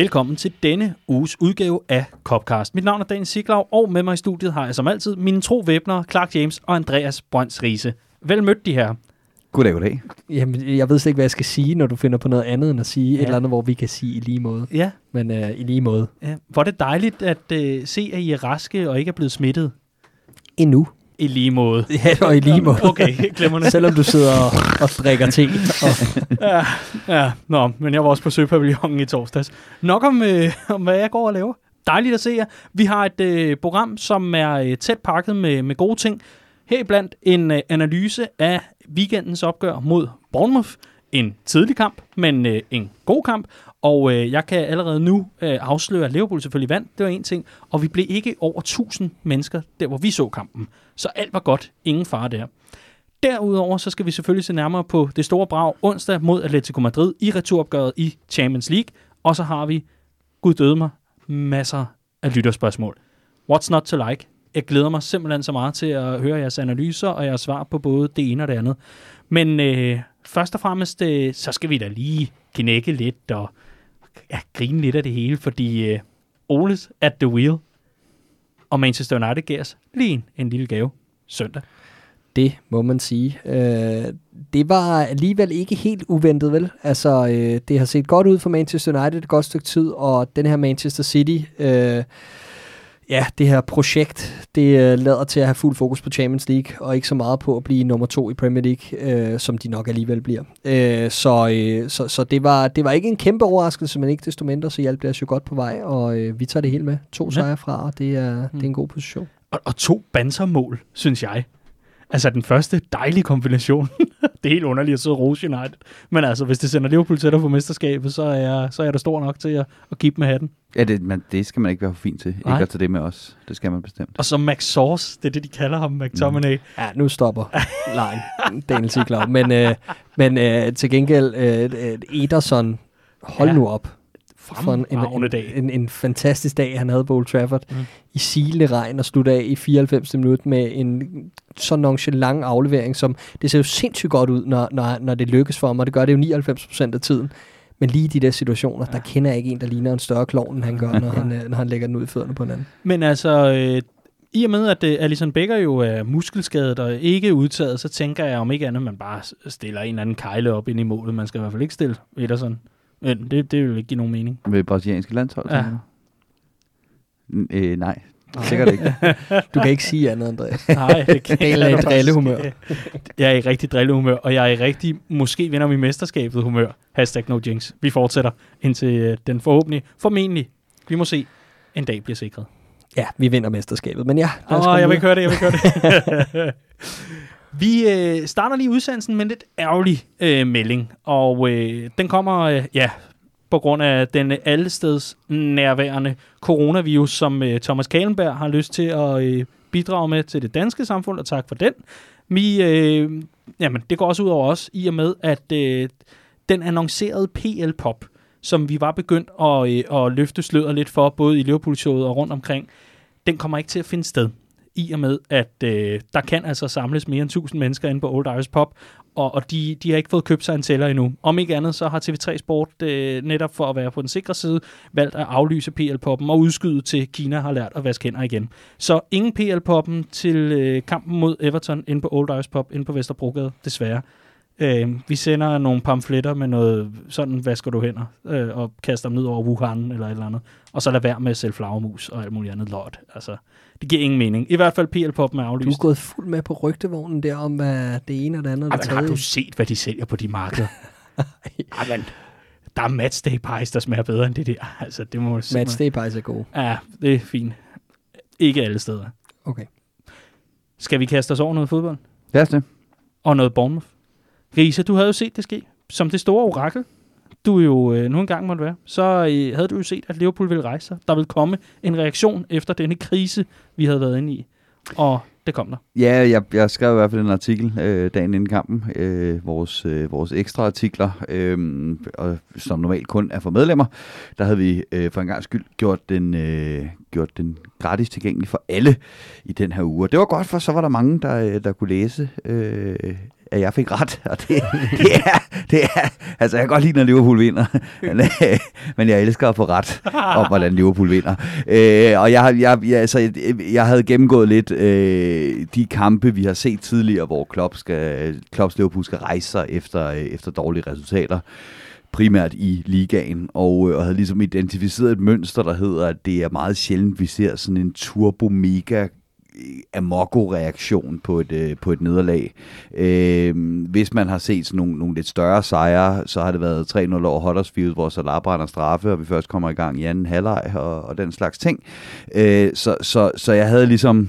Velkommen til denne uges udgave af Copcast. Mit navn er Daniel Siglaug, og med mig i studiet har jeg som altid mine tro væbnere, Clark James og Andreas Brønds Riese. Vel mødt de her. Goddag, goddag. Jamen, jeg ved slet ikke, hvad jeg skal sige, når du finder på noget andet end at sige ja. et eller andet, hvor vi kan sige i lige måde. Ja, Men uh, i lige måde. ja. hvor er det dejligt at uh, se, at I er raske og ikke er blevet smittet. Endnu. I lige måde. Ja, og i lige måde. Okay, glemmerne. Selvom du sidder og, og drikker te. Og, Ja, ja, nå, men jeg var også på Søpavillonen i torsdags. Nok om, øh, om hvad jeg går og laver. Dejligt at se jer. Vi har et øh, program, som er øh, tæt pakket med, med gode ting. Heriblandt en øh, analyse af weekendens opgør mod Bournemouth. En tidlig kamp, men øh, en god kamp. Og øh, jeg kan allerede nu øh, afsløre, at Liverpool selvfølgelig vandt. Det var en ting. Og vi blev ikke over 1000 mennesker, der hvor vi så kampen. Så alt var godt. Ingen fare der. Derudover så skal vi selvfølgelig se nærmere på det store brag onsdag mod Atletico Madrid i returopgøret i Champions League. Og så har vi, gud døde mig, masser af lytterspørgsmål. What's not to like? Jeg glæder mig simpelthen så meget til at høre jeres analyser og jeres svar på både det ene og det andet. Men øh, først og fremmest, øh, så skal vi da lige knække lidt og ja, grine lidt af det hele, fordi øh, Oles at the wheel og Manchester United giver os lige en, en lille gave søndag. det må man sige. Øh, det var alligevel ikke helt uventet, vel? Altså, øh, det har set godt ud for Manchester United et godt stykke tid, og den her Manchester City... Øh, Ja, det her projekt, det øh, lader til at have fuld fokus på Champions League, og ikke så meget på at blive nummer to i Premier League, øh, som de nok alligevel bliver. Øh, så øh, så, så det, var, det var ikke en kæmpe overraskelse, men ikke desto mindre, så hjalp det os jo godt på vej, og øh, vi tager det hele med. To sejre fra, og det er, det er en god position. Og, og to bansermål, synes jeg. Altså den første dejlige kombination. det er helt underligt at sidde og rose United. Men altså, hvis det sender Liverpool tættere på mesterskabet, så er jeg, så er da stor nok til at, at keep med hatten. Ja, det, man, det skal man ikke være for fint til. Nej. Ikke at tage det med os. Det skal man bestemt. Og så Max Sauce, det er det, de kalder ham, McTominay. Mm. Ja, nu stopper lejen, Daniel Siglaug. Men, øh, men øh, til gengæld, øh, øh, Ederson, hold ja. nu op. For en, en, dag. en, en fantastisk dag, han havde på Old Trafford. Mm. I silende regn og slutte af i 94 minutter med en så nonchalant aflevering, som det ser jo sindssygt godt ud, når, når, når det lykkes for ham, og det gør det jo 99% af tiden. Men lige i de der situationer, ja. der kender jeg ikke en, der ligner en større klovn, end han gør, når han, øh, når han lægger den ud i fødderne på hinanden. Men altså, øh, i og med, at øh, Alison Becker jo er muskelskadet og ikke udtaget, så tænker jeg om ikke andet, man bare stiller en eller anden kejle op ind i målet. Man skal i hvert fald ikke stille Ederson. Men det, det vil ikke give nogen mening. Med brasilianske landshold? Ja. N- øh, nej, sikkert ikke. Du kan ikke sige andet, Andreas. Nej, det kan Daniel er jeg i drillehumør. ikke. Jeg er i rigtig drillehumør, og jeg er i rigtig, måske vinder vi mesterskabet humør. Hashtag no jinx. Vi fortsætter indtil øh, den forhåbentlig, formentlig, vi må se, en dag bliver sikret. Ja, vi vinder mesterskabet, men ja. Åh, jeg vil ikke høre det, jeg vil ikke høre det vi øh, starter lige udsendelsen med en lidt ærgerlig øh, melding, og øh, den kommer, øh, ja, på grund af den allesteds nærværende coronavirus, som øh, Thomas Kalenberg har lyst til at øh, bidrage med til det danske samfund, og tak for den. Vi, øh, jamen, det går også ud over os, i og med, at øh, den annoncerede PL-pop, som vi var begyndt at, øh, at løfte sløret lidt for, både i Liverpool-showet og rundt omkring, den kommer ikke til at finde sted. I og med, at øh, der kan altså samles mere end 1000 mennesker inde på Old Irish Pop, og, og de, de har ikke fået købt sig en tæller endnu. Om ikke andet, så har TV3 Sport øh, netop for at være på den sikre side valgt at aflyse PL-poppen og udskyde til Kina har lært at vaske hænder igen. Så ingen PL-poppen til øh, kampen mod Everton inde på Old Irish Pop inde på Vesterbrogade, desværre. Øh, vi sender nogle pamfletter med noget, sådan vasker du hænder, øh, og kaster dem ned over Wuhan eller et eller andet. Og så lad være med at sælge flagermus og alt muligt andet lort. Altså, det giver ingen mening. I hvert fald PL-poppen er Du aflyst. er gået fuld med på rygtevognen der om hvad det ene og det andet og det Jamen, har du tredje. set, hvad de sælger på de markeder? Jamen, der er matchday pies, der smager bedre end det der. Altså, det må simpelthen- day pies er gode. Ja, det er fint. Ikke alle steder. Okay. Skal vi kaste os over noget fodbold? Lad os det. Og noget Bournemouth? Risa, du havde jo set det ske. Som det store orakel, du jo øh, nu engang måtte være, så øh, havde du jo set, at Liverpool ville rejse sig. Der ville komme en reaktion efter denne krise, vi havde været inde i. Og det kom der. Ja, jeg, jeg skrev i hvert fald en artikel øh, dagen inden kampen, øh, vores, øh, vores ekstra artikler, øh, og, som normalt kun er for medlemmer. Der havde vi øh, for en gang skyld gjort den, øh, gjort den gratis tilgængelig for alle i den her uge. Og det var godt, for så var der mange, der, øh, der kunne læse øh, at jeg fik ret, og det, det, er, det er, altså jeg kan godt lide, når Liverpool vinder, men, øh, men jeg elsker at få ret om, hvordan Liverpool vinder. Øh, og jeg, jeg, jeg, altså, jeg, jeg havde gennemgået lidt øh, de kampe, vi har set tidligere, hvor Klopp skal, Klopps Liverpool skal rejse sig efter, øh, efter dårlige resultater primært i ligaen, og, øh, og havde ligesom identificeret et mønster, der hedder, at det er meget sjældent, vi ser sådan en turbo-mega amoko-reaktion på et, øh, på et nederlag. Øh, hvis man har set sådan nogle, nogle lidt større sejre, så har det været 3-0 over Huddersfield, hvor Salah brænder straffe, og vi først kommer i gang i anden halvleg og, og den slags ting. Øh, så, så, så jeg havde ligesom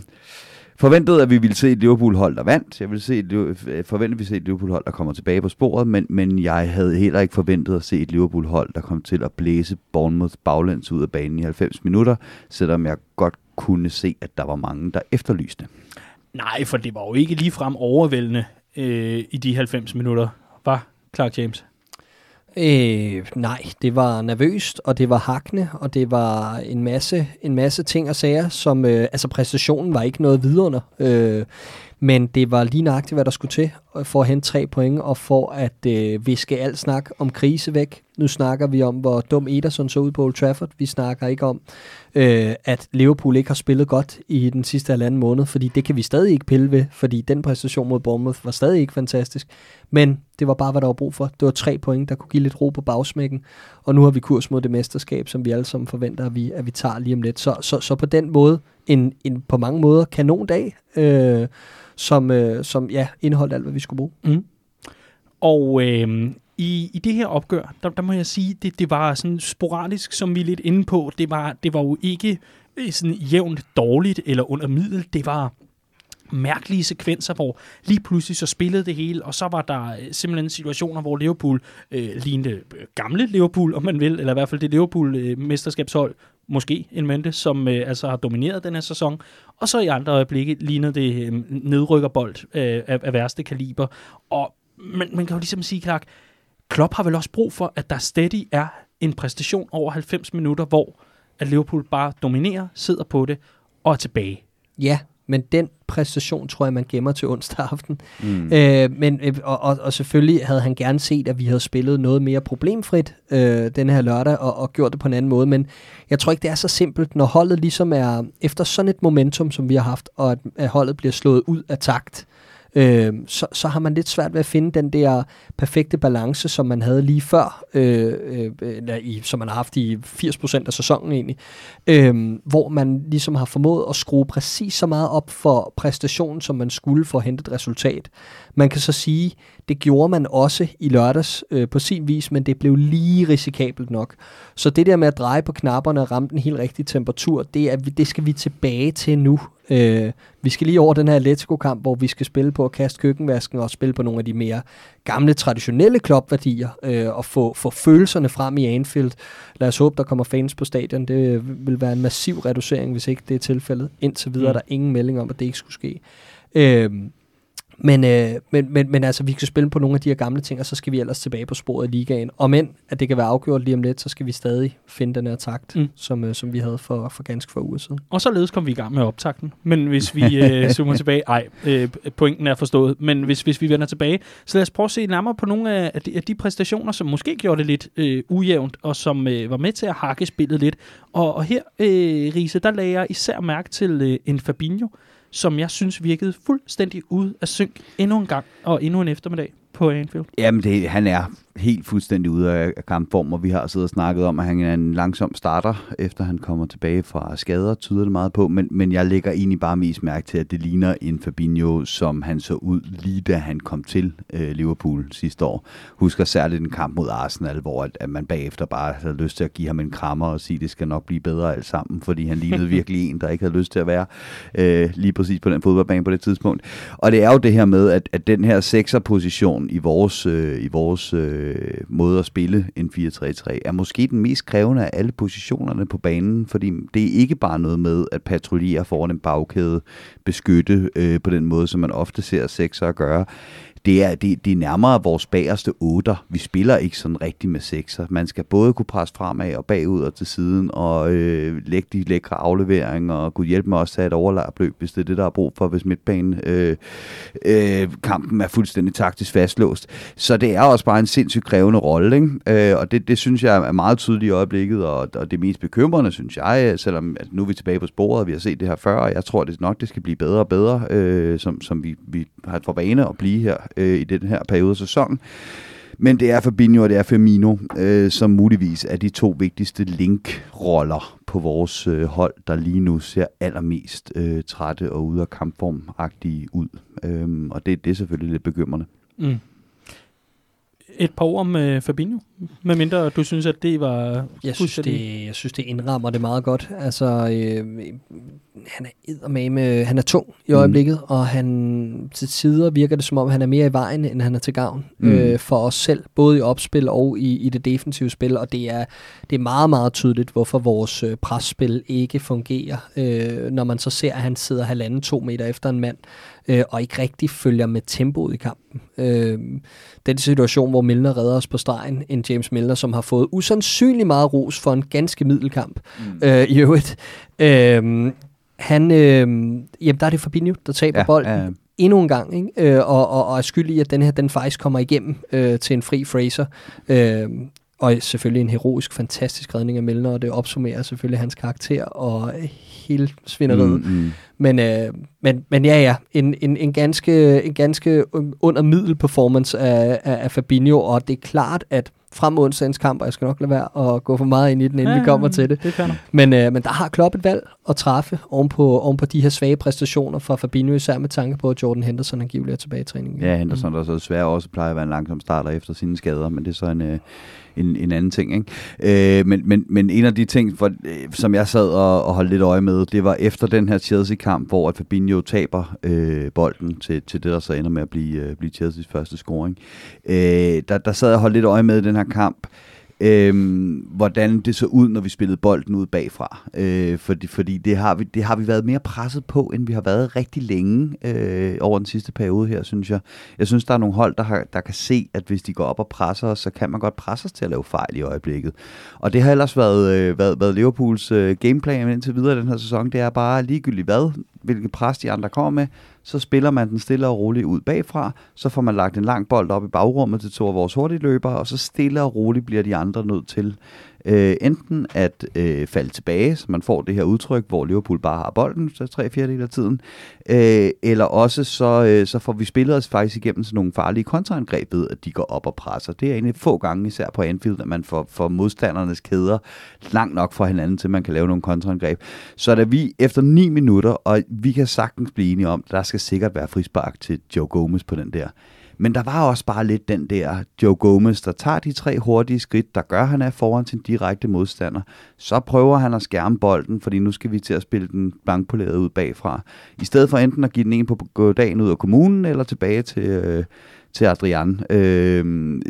forventede, at vi ville se et Liverpool-hold, der vandt. Jeg ville se et, forventede, at vi se et Liverpool-hold, der kommer tilbage på sporet, men, men jeg havde heller ikke forventet at se et Liverpool-hold, der kom til at blæse Bournemouth baglæns ud af banen i 90 minutter, selvom jeg godt kunne se, at der var mange, der efterlyste. Nej, for det var jo ikke ligefrem overvældende øh, i de 90 minutter, var Clark James? Øh, nej, det var nervøst, og det var hakne, og det var en masse, en masse ting og sager, som, øh, altså præstationen var ikke noget vidunder, øh, men det var lige nøjagtigt, hvad der skulle til for at hente tre point, og for at øh, viske alt snak om krise væk. Nu snakker vi om, hvor dum Ederson så ud på Old Trafford. Vi snakker ikke om, øh, at Liverpool ikke har spillet godt i den sidste halvanden måned, fordi det kan vi stadig ikke pille ved, fordi den præstation mod Bournemouth var stadig ikke fantastisk. Men det var bare, hvad der var brug for. Det var tre point, der kunne give lidt ro på bagsmækken, og nu har vi kurs mod det mesterskab, som vi alle sammen forventer, at vi, at vi tager lige om lidt. Så, så, så på den måde, en, en på mange måder kanondag, øh, som, øh, som ja, indeholdt alt, hvad vi skulle bruge. Mm. Og øh, i, i det her opgør, der, der må jeg sige, det, det var sådan sporadisk, som vi er lidt inde på. Det var, det var jo ikke øh, sådan jævnt dårligt eller under middel. Det var mærkelige sekvenser, hvor lige pludselig så spillede det hele, og så var der øh, simpelthen situationer, hvor Liverpool øh, lignede øh, gamle Liverpool, om man vil, eller i hvert fald det Liverpool-mesterskabshold, øh, måske en mente, som øh, altså har domineret den her sæson, og så i andre øjeblikke lignede det øh, nedrykkerbold øh, af, af værste kaliber. Og man, man kan jo ligesom sige, Clark, Klopp har vel også brug for, at der steady er en præstation over 90 minutter, hvor at Liverpool bare dominerer, sidder på det og er tilbage. Ja, men den præstation tror jeg, man gemmer til onsdag aften. Mm. Øh, men, øh, og, og, og selvfølgelig havde han gerne set, at vi havde spillet noget mere problemfrit øh, den her lørdag, og, og gjort det på en anden måde, men jeg tror ikke, det er så simpelt, når holdet ligesom er, efter sådan et momentum, som vi har haft, og at, at holdet bliver slået ud af takt, øh, så, så har man lidt svært ved at finde den der perfekte balance, som man havde lige før, øh, øh, øh eller i, som man har haft i 80% af sæsonen egentlig, øh, hvor man ligesom har formået at skrue præcis så meget op for præstationen, som man skulle for at hente et resultat. Man kan så sige, det gjorde man også i lørdags øh, på sin vis, men det blev lige risikabelt nok. Så det der med at dreje på knapperne og ramme den helt rigtige temperatur, det, er, det skal vi tilbage til nu. Øh, vi skal lige over den her Atletico-kamp, hvor vi skal spille på at kaste køkkenvasken og spille på nogle af de mere gamle, traditionelle klubværdier øh, og få, få følelserne frem i Anfield. Lad os håbe, der kommer fans på stadion. Det vil være en massiv reducering, hvis ikke det er tilfældet. Indtil videre mm. er der ingen melding om, at det ikke skulle ske. Øh, men, øh, men, men, men altså, vi kan spille på nogle af de her gamle ting, og så skal vi ellers tilbage på sporet i ligaen. Og men, at det kan være afgjort lige om lidt, så skal vi stadig finde den her takt, mm. som, øh, som vi havde for, for ganske få uger siden. Og således kom vi i gang med optakten. Men hvis vi øh, zoomer tilbage, ej, øh, pointen er forstået, men hvis, hvis vi vender tilbage, så lad os prøve at se nærmere på nogle af de, af de præstationer, som måske gjorde det lidt øh, ujævnt, og som øh, var med til at hakke spillet lidt. Og, og her, øh, Riese, der lagde jeg især mærke til øh, en Fabinho, som jeg synes virkede fuldstændig ud af synk endnu en gang og endnu en eftermiddag på Anfield. Jamen, det, han er helt fuldstændig ude af kampform, og vi har siddet og snakket om, at han er en langsom starter, efter han kommer tilbage fra skader, tyder det meget på, men, men jeg lægger egentlig bare mest mærke til, at det ligner en Fabinho, som han så ud lige da han kom til øh, Liverpool sidste år. Husker særligt en kamp mod Arsenal, hvor at, at man bagefter bare havde lyst til at give ham en krammer og sige, at det skal nok blive bedre alt sammen, fordi han lignede virkelig en, der ikke havde lyst til at være øh, lige præcis på den fodboldbane på det tidspunkt. Og det er jo det her med, at, at den her sekserposition i vores, øh, i vores øh, øh, måde at spille en 4-3-3, er måske den mest krævende af alle positionerne på banen, fordi det er ikke bare noget med at patruljere foran en bagkæde, beskytte øh, på den måde, som man ofte ser sekser gøre det er, det, det er nærmere vores bagerste otter. Vi spiller ikke sådan rigtig med sekser. Man skal både kunne presse fremad og bagud og til siden, og øh, lægge de lækre afleveringer, og kunne hjælpe med også at tage et overlærpløb, hvis det er det, der er brug for, hvis midtbanen øh, øh, kampen er fuldstændig taktisk fastlåst. Så det er også bare en sindssygt krævende rolle, ikke? Øh, og det, det synes jeg er meget tydeligt i øjeblikket, og, og det mest bekymrende, synes jeg, selvom at nu er vi tilbage på sporet, og vi har set det her før, og jeg tror det nok, det skal blive bedre og bedre, øh, som, som vi, vi har for vane at blive her øh, i den her periode af sæsonen. Men det er Fabinho og det er Firmino, øh, som muligvis er de to vigtigste linkroller på vores øh, hold, der lige nu ser allermest øh, trætte og ude af kampformagtige ud. Øhm, og det, det er selvfølgelig lidt bekymrende. Mm et par ord om uh, Fabinho, medmindre du synes, at det var jeg synes, det, jeg synes, det indrammer det meget godt. Altså, øh, han er med, han er tung i mm. øjeblikket, mm. og han til tider virker det som om, han er mere i vejen, end han er til gavn mm. øh, for os selv, både i opspil og i, i det defensive spil, og det er, det er meget, meget tydeligt, hvorfor vores øh, presspil ikke fungerer, øh, når man så ser, at han sidder halvanden to meter efter en mand, øh, og ikke rigtig følger med tempoet i kampen. Øh, den situation, hvor Milner redder os på stregen, en James Milner, som har fået usandsynlig meget ros for en ganske middelkamp mm. øh, i øvrigt. Øh, han, øh, jamen der er det Fabinho, der taber ja, bolden. Ja endnu en gang, ikke? Øh, og, og, og er skyld i, at den her den faktisk kommer igennem øh, til en fri Fraser. Øh, og selvfølgelig en heroisk, fantastisk redning af Milner, og det opsummerer selvfølgelig hans karakter og hele svineriet. Mm, mm. Men, øh, men, men ja, ja, en, en, en, ganske, en ganske under middel performance af, af, af Fabinho, og det er klart, at frem mod onsdagens kamp, og jeg skal nok lade være at gå for meget ind i den, inden ja, vi kommer til det. det men, øh, men der har Klopp et valg at træffe oven på, oven på de her svage præstationer fra Fabinho, især med tanke på, at Jordan Henderson angiveligt er tilbage i træningen. Ja, Henderson, mm. der så desværre også plejer at være en langsom starter efter sine skader, men det er så en, øh, en, en anden ting. Ikke? Øh, men, men, men en af de ting, for, øh, som jeg sad og, og holdt lidt øje med, det var efter den her Chelsea-kamp, hvor at Fabinho taber øh, bolden til, til det, der så ender med at blive, øh, blive Chelseas første scoring. Øh, der, der sad jeg og holdt lidt øje med den her kamp, øhm, hvordan det så ud, når vi spillede bolden ud bagfra. Øh, fordi fordi det, har vi, det har vi været mere presset på, end vi har været rigtig længe øh, over den sidste periode her, synes jeg. Jeg synes, der er nogle hold, der, har, der kan se, at hvis de går op og presser os, så kan man godt presse os til at lave fejl i øjeblikket. Og det har ellers været, øh, været, været Liverpools øh, gameplan indtil videre den her sæson. Det er bare ligegyldigt hvad, hvilket pres de andre kommer med, så spiller man den stille og roligt ud bagfra, så får man lagt en lang bold op i bagrummet til to af vores hurtige løbere, og så stille og roligt bliver de andre nødt til øh, enten at øh, falde tilbage, så man får det her udtryk, hvor Liverpool bare har bolden så tre fjerdedel af tiden, øh, eller også så, øh, så får vi spillet os faktisk igennem sådan nogle farlige kontraangreb ved, at de går op og presser. Det er egentlig få gange, især på Anfield, at man får, får modstandernes kæder langt nok fra hinanden, til man kan lave nogle kontraangreb. Så da vi efter 9 minutter, og vi kan sagtens blive enige om, der skal sikkert være frispark til Joe Gomez på den der, men der var også bare lidt den der Joe Gomez, der tager de tre hurtige skridt, der gør, at han er foran sin direkte modstander. Så prøver han at skærme bolden, fordi nu skal vi til at spille den blankpolerede ud bagfra. I stedet for enten at give den en på dagen ud af kommunen, eller tilbage til, øh, til Adrian øh,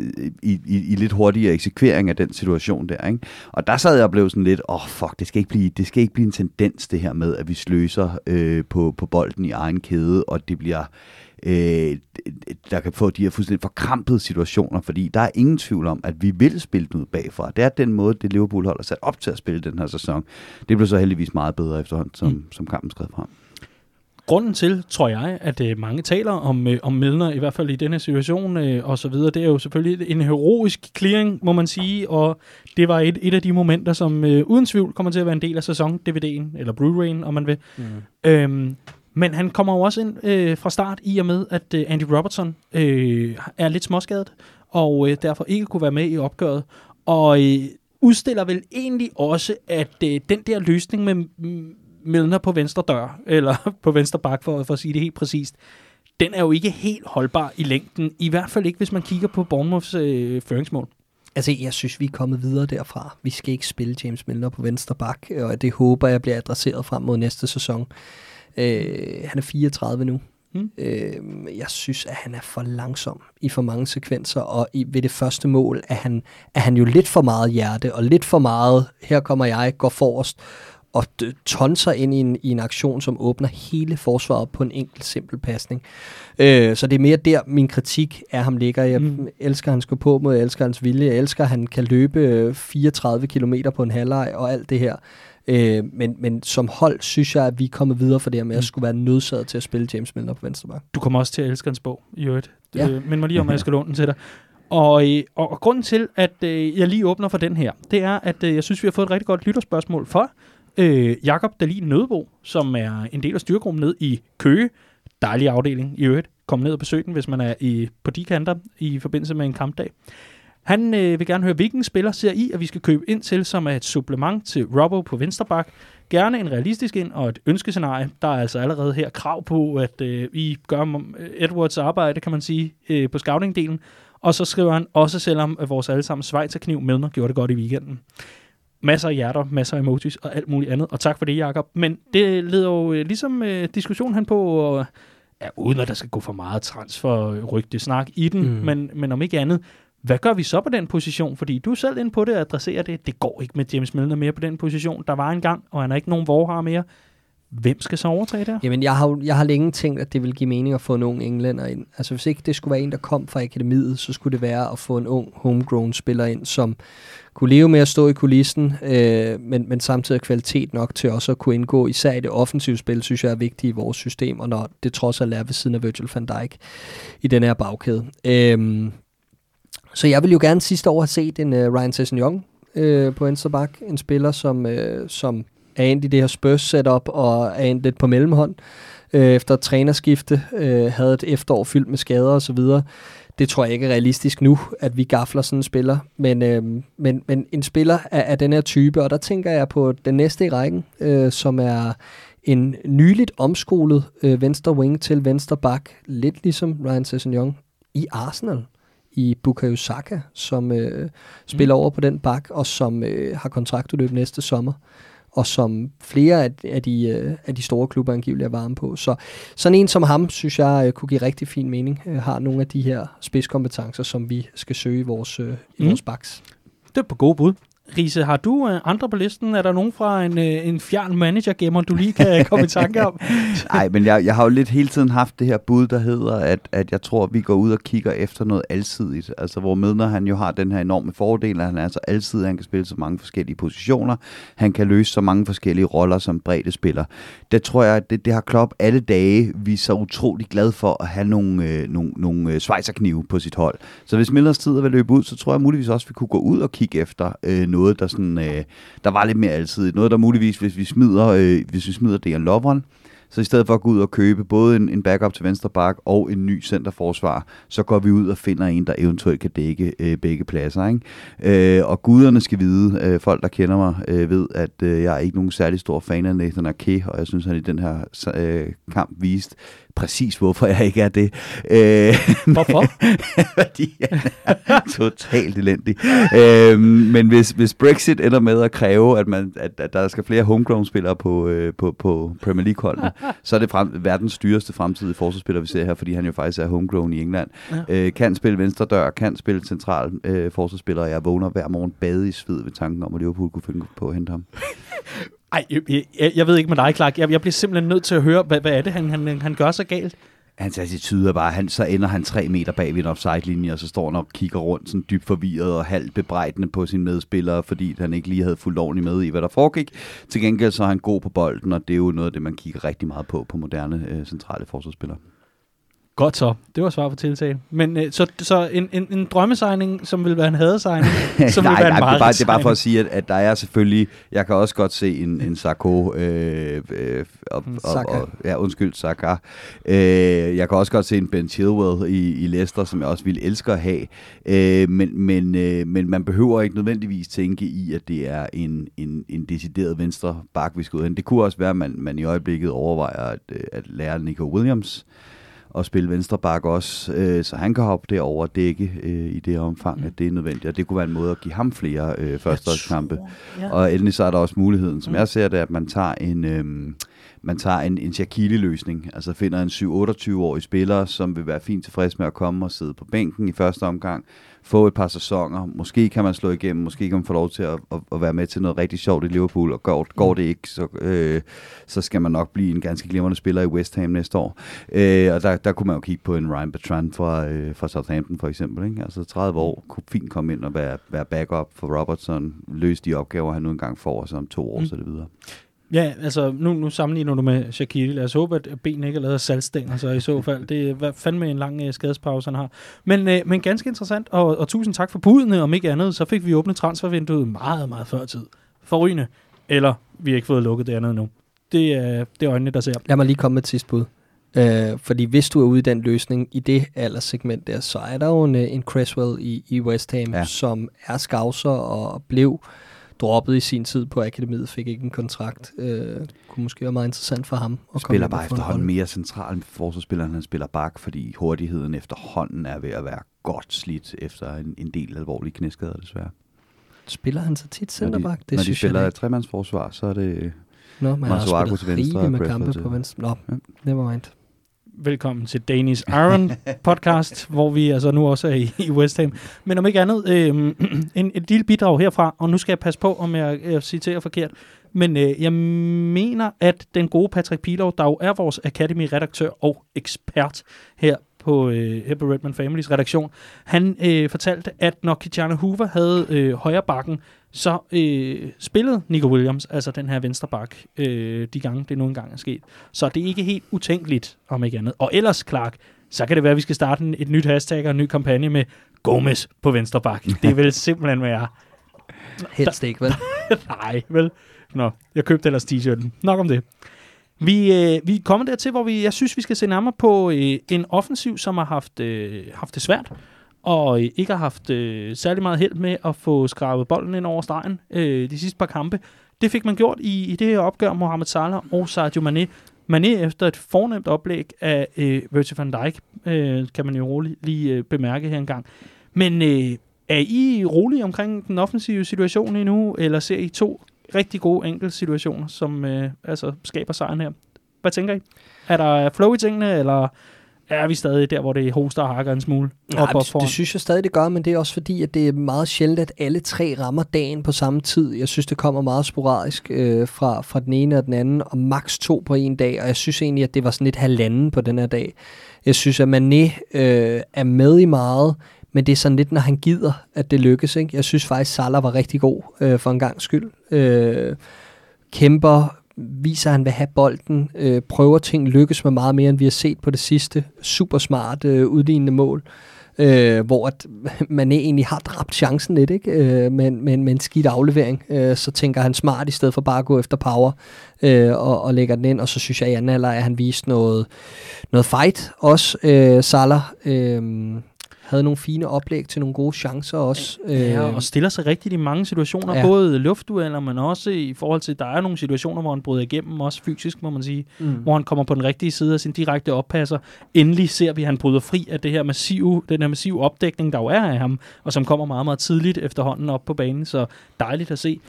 i, i, i lidt hurtigere eksekvering af den situation der. Ikke? Og der sad jeg og blev sådan lidt, åh oh, fuck, det skal, ikke blive, det skal ikke blive en tendens det her med, at vi sløser øh, på, på bolden i egen kæde, og det bliver øh, der kan få de her fuldstændig forkrampede situationer, fordi der er ingen tvivl om, at vi vil spille den ud bagfra. Det er den måde, det Liverpool holder sat op til at spille den her sæson. Det blev så heldigvis meget bedre efterhånden, som, mm. som kampen skred frem. Grunden til, tror jeg, at øh, mange taler om, øh, om Milner, i hvert fald i denne situation øh, og så videre, det er jo selvfølgelig en heroisk clearing, må man sige, og det var et, et af de momenter, som øh, uden tvivl kommer til at være en del af sæson-DVD'en, eller Blu-ray'en, om man vil. Mm. Øhm, men han kommer jo også ind øh, fra start i og med, at øh, Andy Robertson øh, er lidt småskadet, og øh, derfor ikke kunne være med i opgøret. Og øh, udstiller vel egentlig også, at øh, den der løsning med Milner på venstre dør, eller på venstre bak, for, for at sige det helt præcist, den er jo ikke helt holdbar i længden. I hvert fald ikke, hvis man kigger på Bournemouths øh, føringsmål. Altså, jeg synes, vi er kommet videre derfra. Vi skal ikke spille James Milner på venstre bak, og det håber jeg bliver adresseret frem mod næste sæson. Øh, han er 34 nu. Mm. Øh, jeg synes, at han er for langsom i for mange sekvenser, og i, ved det første mål er han, er han jo lidt for meget hjerte, og lidt for meget, her kommer jeg, går forrest, og tonser ind i en, i en aktion, som åbner hele forsvaret på en enkelt, simpel pasning. Øh, så det er mere der, min kritik af ham ligger. Jeg mm. elsker hans gå på mod, jeg elsker hans vilje, jeg elsker, at han kan løbe 34 km på en halvleg og alt det her. Øh, men, men som hold synes jeg, at vi er kommet videre for det her med, at jeg skulle være nødsaget til at spille James Milner på venstre bak. Du kommer også til at elske hans bog, i øvrigt. Ja. Øh, men mig lige om, at jeg skal låne den til dig. Og, øh, og, og grunden til, at øh, jeg lige åbner for den her, det er, at øh, jeg synes, vi har fået et rigtig godt lytterspørgsmål for øh, Jakob Dalin Nødebo, som er en del af styregruppen ned i Køge. Dejlig afdeling i øvrigt. Kom ned og besøg den, hvis man er i, på de kanter i forbindelse med en kampdag. Han øh, vil gerne høre, hvilken spiller ser I, at vi skal købe ind til, som er et supplement til Robbo på Vensterbak. Gerne en realistisk ind og et ønskescenarie. Der er altså allerede her krav på, at øh, vi gør Edwards arbejde, kan man sige, øh, på scouting-delen. Og så skriver han også, selvom vores allesammen Schweizerkniv mig gjorde det godt i weekenden. Masser af hjerter, masser af emojis og alt muligt andet. Og tak for det, Jakob. Men det leder jo øh, ligesom øh, diskussionen han på, og, ja, uden at der skal gå for meget transfer snak i den, mm. men, men om ikke andet, hvad gør vi så på den position? Fordi du er selv inde på det og adresserer det. Det går ikke med James Milner mere på den position. Der var en gang, og han er ikke nogen vorhar mere. Hvem skal så overtage der? Jamen, jeg har, jeg har længe tænkt, at det vil give mening at få en ung englænder ind. Altså, hvis ikke det skulle være en, der kom fra akademiet, så skulle det være at få en ung homegrown spiller ind, som kunne leve med at stå i kulissen, øh, men, men samtidig kvalitet nok til også at kunne indgå, især i det offensive spil, synes jeg er vigtigt i vores system, og når det trods alt er ved siden af Virgil van Dijk i den her bagkæde. Øh, så jeg vil jo gerne sidste år have set en uh, Ryan Sessegnon øh, på venstre bak, en spiller, som, øh, som er endt i det her Spurs setup og er endt lidt på mellemhånd øh, efter et trænerskifte, øh, havde et efterår fyldt med skader osv. Det tror jeg ikke er realistisk nu, at vi gafler sådan en spiller, men, øh, men, men en spiller af, af den her type, og der tænker jeg på den næste i rækken, øh, som er en nyligt omskolet øh, venstre wing til venstre bak, lidt ligesom Ryan Sessegnon i Arsenal i Bukayo Saka, som øh, spiller over på den bak, og som øh, har kontraktudløb næste sommer, og som flere af, af, de, øh, af de store klubber angiveligt er varme på. Så sådan en som ham, synes jeg, øh, kunne give rigtig fin mening, øh, har nogle af de her spidskompetencer, som vi skal søge i vores, øh, i Mm. vores baks. Det er på gode bud. Riese, har du øh, andre på listen? Er der nogen fra en, øh, en fjern manager-gemmer, du lige kan komme i tanke om? Nej, men jeg, jeg har jo lidt hele tiden haft det her bud, der hedder, at, at jeg tror, at vi går ud og kigger efter noget alsidigt. Altså, hvor Medner, han jo har den her enorme fordel, at han er så alsidig, han kan spille så mange forskellige positioner. Han kan løse så mange forskellige roller som bredde spiller. Det tror jeg, det, det har Klopp alle dage vist sig utrolig glad for at have nogle, øh, nogle, nogle øh, svejserknive på sit hold. Så hvis Millers tid er ved at løbe ud, så tror jeg muligvis også, at vi kunne gå ud og kigge efter øh, noget, der, sådan, øh, der var lidt mere altid. Noget, der muligvis, hvis vi smider, øh, hvis vi smider Dejan Lovren, så i stedet for at gå ud og købe både en, en backup til venstre bak og en ny centerforsvar, så går vi ud og finder en, der eventuelt kan dække øh, begge pladser. Ikke? Øh, og guderne skal vide, øh, folk der kender mig, øh, ved, at øh, jeg er ikke nogen særlig stor fan af Nathan Ake, og jeg synes, han i den her øh, kamp viste præcis, hvorfor jeg ikke er det. Øh, Hvorfor? fordi han er totalt elendig. øhm, men hvis, hvis Brexit ender med at kræve, at, man, at, at der skal flere homegrown-spillere på, øh, på, på Premier League-holdene, så er det frem, verdens dyreste fremtidige forsvarsspiller, vi ser her, fordi han jo faktisk er homegrown i England. Ja. Øh, kan spille venstre dør, kan spille central øh, forsvarsspiller, og jeg vågner hver morgen bade i sved ved tanken om, at Liverpool kunne finde på at hente ham. Ej, jeg, jeg, jeg ved ikke med dig, Clark. Jeg, jeg bliver simpelthen nødt til at høre, hvad, hvad er det, han, han, han gør så galt? Hans attitude er bare, han, så ender han tre meter bag ved en offside-linje, og så står han og kigger rundt sådan dybt forvirret og halvt bebrejdende på sine medspillere, fordi han ikke lige havde fuldt ordentligt med i, hvad der foregik. Til gengæld så er han god på bolden, og det er jo noget af det, man kigger rigtig meget på på moderne øh, centrale forsvarsspillere. Godt så. Det var svar på tiltale. Men øh, så, så en, en, en drømmesegning, som vil være en hadesegning, som nej, vil være nej, en det, er bare, det er bare for at sige, at, at der er selvfølgelig, jeg kan også godt se en, en Sarko, øh, øh, og, En og, og, ja, undskyld, Saka. Øh, jeg kan også godt se en Ben Chilwell i, i Leicester, som jeg også ville elske at have. Øh, men, men, øh, men man behøver ikke nødvendigvis tænke i, at det er en, en, en decideret venstre bak, vi skal ud hen. Det kunne også være, at man, man i øjeblikket overvejer at, øh, at lære Nico Williams og spille venstre bak også, øh, så han kan hoppe derover og dække øh, i det omfang, Mm. at det er nødvendigt. Og det kunne være en måde at give ham flere øh, førsteårskampe. Ja. Og endelig så er der også muligheden, som Mm. jeg ser det, at man tager en, øhm, man tager en, en Shaqiri-løsning. Altså finder en 7-28-årig spiller, som vil være fint tilfreds med at komme og sidde på bænken i første omgang. Få et par sæsoner. Måske kan man slå igennem, måske kan man få lov til at, at, at være med til noget rigtig sjovt i Liverpool, og går, går det ikke, så, øh, så skal man nok blive en ganske glimrende spiller i West Ham næste år. Øh, og der, der kunne man jo kigge på en Ryan Bertrand fra, øh, fra Southampton for eksempel. Ikke? Altså 30 år kunne fint komme ind og være, være backup for Robertson, løse de opgaver, han nu engang får, og så om to år, mm. så det videre. Ja, altså nu, nu sammenligner du med Shaqiri. Lad os håbe, at benene ikke er lavet af saltstænger, så i så fald. Det er fandme en lang uh, skadespause, han har. Men, uh, men ganske interessant, og, og tusind tak for budene, om ikke andet. Så fik vi åbnet transfervinduet meget, meget før tid. Forrygende. Eller vi har ikke fået lukket det andet nu. Det er, det er øjnene, der ser. Lad mig lige komme med et sidste bud. Uh, fordi hvis du er ude i den løsning i det alderssegment der, så er der jo en, en Cresswell i, i West Ham, ja. som er skavser og blev droppet i sin tid på akademiet, fik ikke en kontrakt. Øh, kunne måske være meget interessant for ham. At spiller bare efterhånden mere central end forsvarsspilleren, han spiller bak, fordi hurtigheden efterhånden er ved at være godt slidt efter en, en del alvorlige knæskader desværre. Spiller han så tit centerback? Det når de spiller jeg, tremandsforsvar, så er det Nå, men Masuaku til venstre med kampe på venstre. Nå, ja. never mind velkommen til Danish Iron podcast, hvor vi altså nu også er i, i West Ham. Men om ikke andet, øh, en, et lille bidrag herfra, og nu skal jeg passe på, om jeg, jeg citerer forkert. Men øh, jeg mener, at den gode Patrick Pilov, der jo er vores Academy-redaktør og ekspert her på, øh, her på Redman Families redaktion, han øh, fortalte, at når Kijana Hoover havde øh, højre bakken, så øh, spillede Nico Williams, altså den her venstre bak, øh, de gange det nu engang er sket. Så det er ikke helt utænkeligt, om ikke andet. Og ellers, Clark, så kan det være, at vi skal starte et nyt hashtag og en ny kampagne med Gomez på venstre bak. Det vil simpelthen være... Helst ikke, vel? Nej, vel? Nå, jeg købte ellers t-shirten. Nok om det. Vi, øh, vi er kommet dertil, hvor vi, jeg synes, vi skal se nærmere på øh, en offensiv, som har haft, øh, haft det svært, og øh, ikke har haft øh, særlig meget held med at få skrabet bolden ind over stregen øh, de sidste par kampe. Det fik man gjort i, i det her opgør, Mohamed Salah og Sadio Mane. Mane efter et fornemt oplæg af øh, Virgil van Dijk, øh, kan man jo roligt lige øh, bemærke her engang. Men øh, er I rolige omkring den offensive situation endnu, eller ser I to rigtig gode enkelte situationer, som øh, altså skaber sejren her. Hvad tænker I? Er der flow i tingene, eller er vi stadig der, hvor det hoster og hakker en smule? Nej, op det, det synes jeg stadig, det gør, men det er også fordi, at det er meget sjældent, at alle tre rammer dagen på samme tid. Jeg synes, det kommer meget sporadisk øh, fra, fra den ene og den anden, og maks to på en dag, og jeg synes egentlig, at det var sådan lidt halvanden på den her dag. Jeg synes, at Mané øh, er med i meget, men det er sådan lidt, når han gider, at det lykkes. Ikke? Jeg synes faktisk, Salah var rigtig god øh, for en gang skyld. Øh, kæmper, viser, at han vil have bolden, øh, prøver ting, lykkes med meget mere, end vi har set på det sidste. Super smart øh, udlignende mål. Øh, hvor at man egentlig har dræbt chancen lidt, ikke? Øh, men, men med en skidt aflevering, øh, så tænker han smart, i stedet for bare at gå efter power øh, og, og lægger den ind, og så synes jeg i anden alder, at han viste noget, noget fight også, øh, Salah. Øh, havde nogle fine oplæg til nogle gode chancer også. Ja, øh, og stiller sig rigtigt i mange situationer, ja. både luftdueller, men også i forhold til, der er nogle situationer, hvor han bryder igennem, også fysisk, må man sige, mm. hvor han kommer på den rigtige side af sin direkte oppasser. Endelig ser vi, at han bryder fri af det her massive, den her massive opdækning, der jo er af ham, og som kommer meget, meget tidligt efterhånden op på banen, så dejligt at se.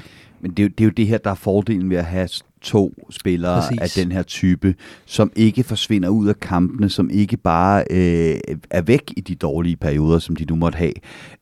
Men det er, jo, det er jo det her, der er fordelen ved at have to spillere Præcis. af den her type, som ikke forsvinder ud af kampene, som ikke bare øh, er væk i de dårlige perioder, som de nu måtte have.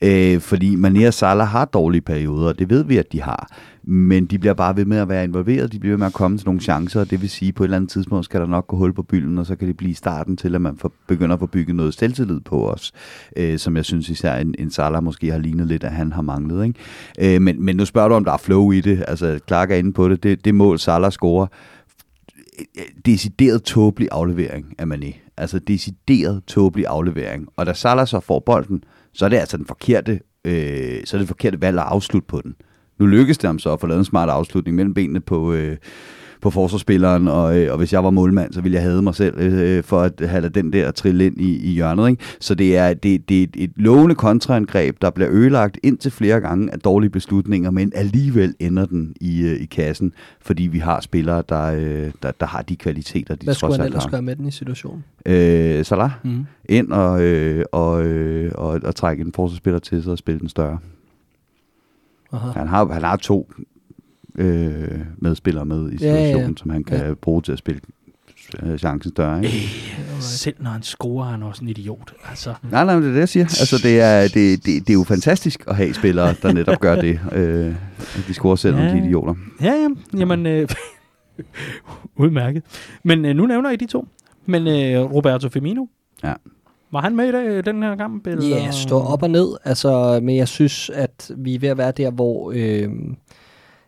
Øh, fordi Mané og Salah har dårlige perioder, det ved vi, at de har men de bliver bare ved med at være involveret, de bliver ved med at komme til nogle chancer, og det vil sige, at på et eller andet tidspunkt skal der nok gå hul på bylden, og så kan det blive starten til, at man får, begynder at få bygget noget selvtillid på os, øh, som jeg synes især en, en Salah måske har lignet lidt, at han har manglet. Ikke? Øh, men, men nu spørger du, om der er flow i det, altså Clark er inde på det, det, det mål Salah scorer, øh, decideret tåbelig aflevering af Mané. Altså decideret tåbelig aflevering. Og da Salah så får bolden, så er det altså den forkerte, øh, så er det forkerte valg at afslutte på den. Nu lykkes det ham så at få lavet en smart afslutning mellem benene på, øh, på forsvarsspilleren, og, øh, og hvis jeg var målmand, så ville jeg have mig selv øh, for at have den der trille ind i, i hjørnet. Ikke? Så det er, det, det er et lovende kontraangreb, der bliver ødelagt indtil flere gange af dårlige beslutninger, men alligevel ender den i, øh, i kassen, fordi vi har spillere, der, øh, der, der har de kvaliteter, de Hvad skulle han ellers gøre med den i situationen? Øh, Salah, mm. ind og, øh, og, øh, og, og trække en forsvarsspiller til sig og spille den større. Aha. Han, har, han har to øh, medspillere med i situationen, ja, ja, som han kan ja. bruge til at spille øh, chancen større. Ikke? Selv når han scorer, er han også en idiot. Altså, Nej, nej, det er det, jeg siger. Altså, det er, det, det, det er jo fantastisk at have spillere, der netop gør det. Øh, at de scorer selv, om Ja. de er idioter. ja, ja, jamen, øh, udmærket. Men øh, nu nævner I de to. Men øh, Roberto Firmino, Ja var han med i dag, øh, den her kamp? Eller? Ja, stå op og ned. Altså, men jeg synes, at vi er ved at være der, hvor øh,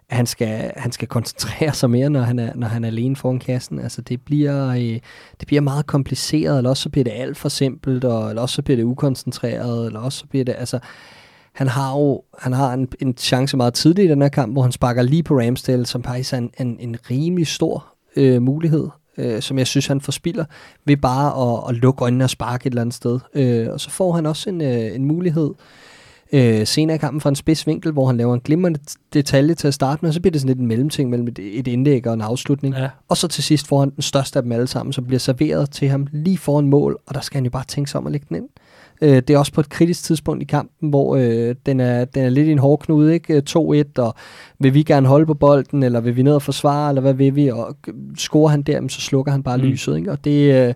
han, skal, han skal koncentrere sig mere, når han er, når han er alene foran kassen. Altså, det bliver, øh, det bliver meget kompliceret, eller også så bliver det alt for simpelt, og, eller også så bliver det ukoncentreret, eller også så bliver det... Altså, han har jo han har en, en chance meget tidligt i den her kamp, hvor han sparker lige på Ramsdale, som faktisk er en, en, en rimelig stor øh, mulighed, øh, som jeg synes, han forspiller, ved bare at, at lukke øjnene og sparke et eller andet sted. Øh, og så får han også en, øh, en mulighed øh, senere i kampen fra en spids vinkel, hvor han laver en glimrende detalje til at starte med, og så bliver det sådan lidt en mellemting mellem et, et indlæg og en afslutning. Ja, Og så til sidst får han den største af dem alle sammen, som bliver serveret til ham lige foran mål, og der skal han jo bare tænke sig om at lægge den ind. Øh, det er også på et kritisk tidspunkt i kampen, hvor øh, den, er, den er lidt i en hård knude, ikke? 2-1, og vil vi gerne holde på bolden, eller vil vi ned og forsvare, eller hvad vil vi? Og øh, scorer han der, så slukker han bare Mm. lyset, ikke? Og det, øh,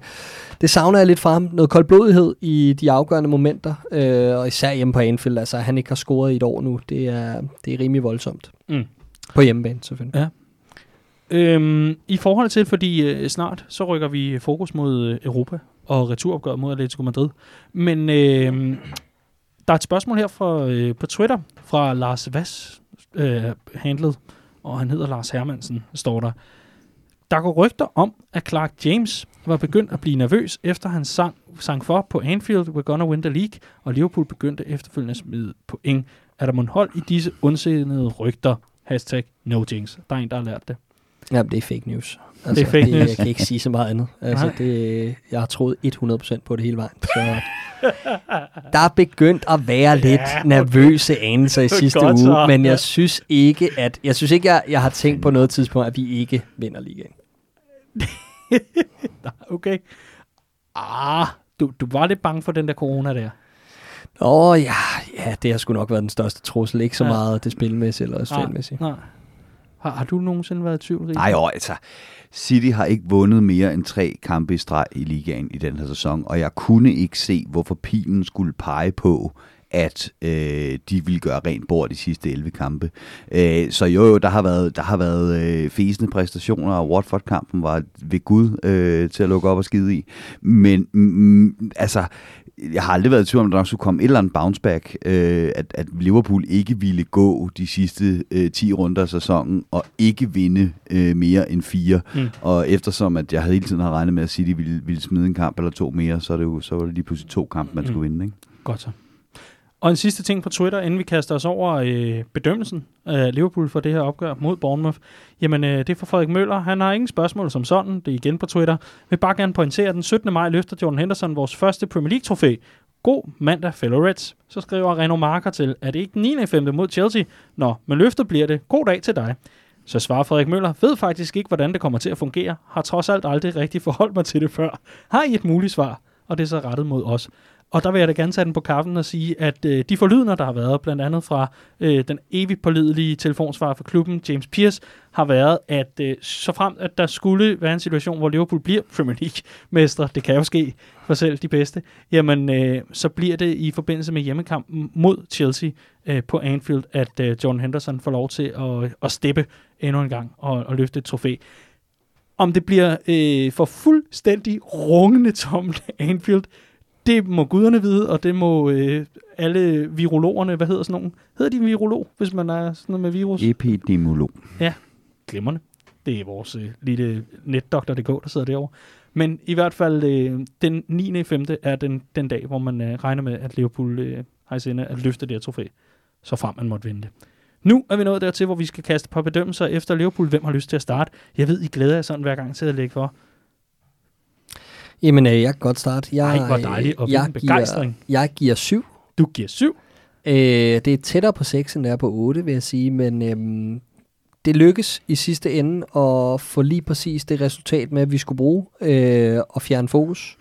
det savner jeg lidt fra ham. Noget koldblodighed i de afgørende momenter, øh, og især hjemme på Anfield, altså at han ikke har scoret i et år nu, det er, det er rimelig voldsomt. Mm. På hjemmebane, selvfølgelig. Øhm, I forhold til, fordi øh, snart så rykker vi fokus mod øh, Europa og returopgøret mod Atletico Madrid. Men øh, der er et spørgsmål her fra, øh, på Twitter fra Lars Vass øh, handlet, og han hedder Lars Hermansen, står der. Der går rygter om, at Clark James var begyndt at blive nervøs, efter han sang, sang for på Anfield, We're Gonna Win the League, og Liverpool begyndte efterfølgende at smide point. Er der mon hold i disse ondsindede rygter? Hashtag no jinx. Der er en, der har lært det. Ja, det er fake news. Det er fake det, news. Jeg kan ikke sige så meget andet. Altså, Nej. det, jeg har troet 100% på det hele vejen. Så der er begyndt at være lidt Ja, okay. nervøse anelser i sidste Godt uge, så. men jeg synes ikke, at jeg synes ikke, jeg, jeg har tænkt på noget tidspunkt, at vi ikke vinder ligaen. Okay. Ah, du, du var lidt bange for den der corona der. Åh ja, ja, det har sgu nok været den største trussel. Ikke så Ja. meget det spilmæssige eller resultatmæssige. Nej. Har, har du nogensinde været i tvivl, Rie? Nej, jo, altså, City har ikke vundet mere end tre kampe i streg i ligaen i den her sæson, og jeg kunne ikke se, hvorfor pilen skulle pege på, at øh, de ville gøre rent bord de sidste 11 kampe. Øh, så jo, jo, der har været, der har været øh, fæsende præstationer, og Watford-kampen var ved Gud øh, til at lukke op og skide i. Men mm, altså, jeg har aldrig været i tvivl om, at der nok skulle komme et eller andet bounce back, øh, at, at Liverpool ikke ville gå de sidste øh, 10 runder af sæsonen og ikke vinde øh, mere end fire. Mm. Og eftersom at jeg hele tiden har regnet med, at City ville, ville smide en kamp eller to mere, så, er det jo, så var det lige pludselig to kampe, man Mm. skulle vinde. Ikke? Godt så. Og en sidste ting på Twitter, inden vi kaster os over øh, bedømmelsen af Liverpool for det her opgør mod Bournemouth. Jamen, øh, det er fra Frederik Møller. Han har ingen spørgsmål som sådan. Det er igen på Twitter. Jeg vil bare gerne pointere, at den 17. maj løfter Jordan Henderson vores første Premier League-trofæ. God mandag, fellow Reds. Så skriver Reno Marker til, at det ikke 9. 5. mod Chelsea? Nå, men løftet bliver det. God dag til dig. Så svarer Frederik Møller, ved faktisk ikke, hvordan det kommer til at fungere. Har trods alt aldrig rigtig forholdt mig til det før. Har I et muligt svar? Og det er så rettet mod os. Og der vil jeg da gerne tage den på kaffen og sige, at øh, de forlydner, der har været, blandt andet fra øh, den evigt pålidelige telefonsvarer for klubben, James Pierce, har været, at øh, så frem at der skulle være en situation, hvor Liverpool bliver Premier League-mestre, det kan jo ske for selv de bedste, jamen øh, så bliver det i forbindelse med hjemmekampen mod Chelsea øh, på Anfield, at øh, John Henderson får lov til at, at steppe endnu en gang og, og løfte et trofæ. Om det bliver øh, for fuldstændig rungende tomt Anfield, det må guderne vide, og det må øh, alle virologerne, hvad hedder sådan nogen? Hedder de virolog, hvis man er sådan noget med virus? Epidemiolog. Glimrende. Det er vores øh, lille netdoktor.dk, der sidder derovre. Men i hvert fald, øh, den 9. 5. er den, den dag, hvor man øh, regner med, at Liverpool øh, har i sinde at løfte det her trofæ, så frem man måtte vinde det. Nu er vi nået dertil, hvor vi skal kaste et par bedømmelser efter Liverpool. Hvem har lyst til at starte? Jeg ved, I glæder jer sådan hver gang til at lægge for. Jamen, øh, jeg kan godt starte. Jeg, Ej, hvor dejligt, og jeg hvilken begejstring. Giver, jeg giver syv. Du giver syv. Øh, det er tættere på 6, end det er på 8, vil jeg sige, men øhm, det lykkes i sidste ende at få lige præcis det resultat med, at vi skulle bruge øh, og fjerne fokus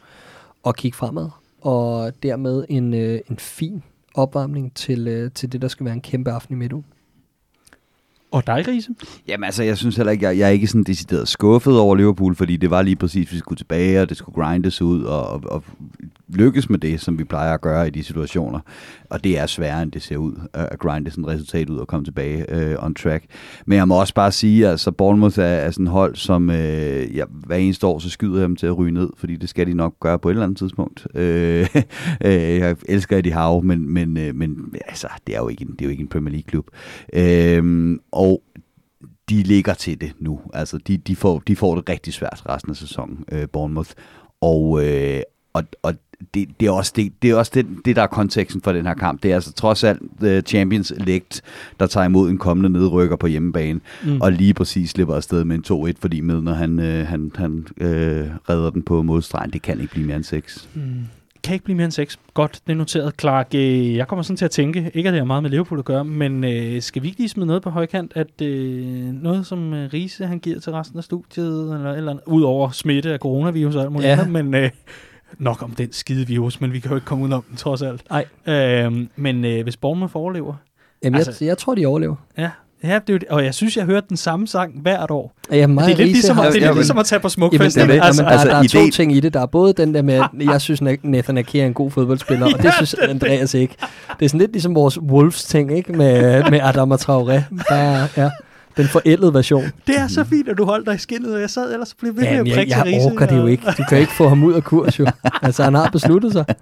og kigge fremad, og dermed en, øh, en fin opvarmning til, øh, til det, der skal være en kæmpe aften i midtugen. Og dig, Riese? Jamen altså, jeg synes heller ikke, jeg, jeg er ikke sådan decideret skuffet over Liverpool, fordi det var lige præcis, vi skulle tilbage, og det skulle grindes ud, og, og, og lykkes med det, som vi plejer at gøre i de situationer. Og det er sværere, end det ser ud, øh, at grinde sådan et resultat ud og komme tilbage øh, on track. Men jeg må også bare sige, at altså, Bournemouth er, er sådan et hold, som øh, ja, hver eneste år, så skyder jeg dem til at ryge ned, fordi det skal de nok gøre på et eller andet tidspunkt. Øh, øh, jeg elsker Eddie Howe, men, men, øh, men altså, det er jo ikke en, det er jo ikke en Premier League-klub. Øh, og de ligger til det nu. Altså, de, de, får, de får det rigtig svært resten af sæsonen, øh, Bournemouth. Og, øh, og, og det, det er også, det, det, er også det, det, der er konteksten for den her kamp. Det er altså trods alt uh, Champions Elect, der tager imod en kommende nedrykker på hjemmebane, mm. og lige præcis slipper afsted med en 2-1, fordi med, når han, uh, han, han uh, redder den på modstregen, det kan ikke blive mere end 6. Mm kan ikke blive mere end 6. Godt, det er noteret. Clark, øh, jeg kommer sådan til at tænke, ikke at det har meget med Liverpool at gøre, men øh, skal vi ikke lige smide noget på højkant, at øh, noget som øh, Riese han giver til resten af studiet, eller, eller udover smitte af coronavirus og alt muligt ja. andet, men øh, nok om den skide virus, men vi kan jo ikke komme ud om den trods alt. Nej. Øh, men øh, hvis Bournemouth overlever... Jamen, altså, jeg, jeg tror, de overlever. Ja, Ja, det er og jeg synes, jeg hørt den samme sang hvert år. Ja, jeg det er lidt ligesom, har, det er lidt ligesom at tage på smukfest. Jamen, altså, jamen, der, altså, der er to ting i det. Der er både den der med, at jeg synes, Nathan Ake er en god fodboldspiller, og det synes Andreas ikke. Det er sådan lidt ligesom vores Wolves-ting, ikke? Med, med Adam og Traoré. Der, ja. Den forældede version. Det er så fint, at du holdt dig i skinnet, og jeg sad ellers og blev ved med at prikke jeg, jeg orker det jo ikke. Du kan ikke få ham ud af kurs, jo. Altså, han har besluttet sig.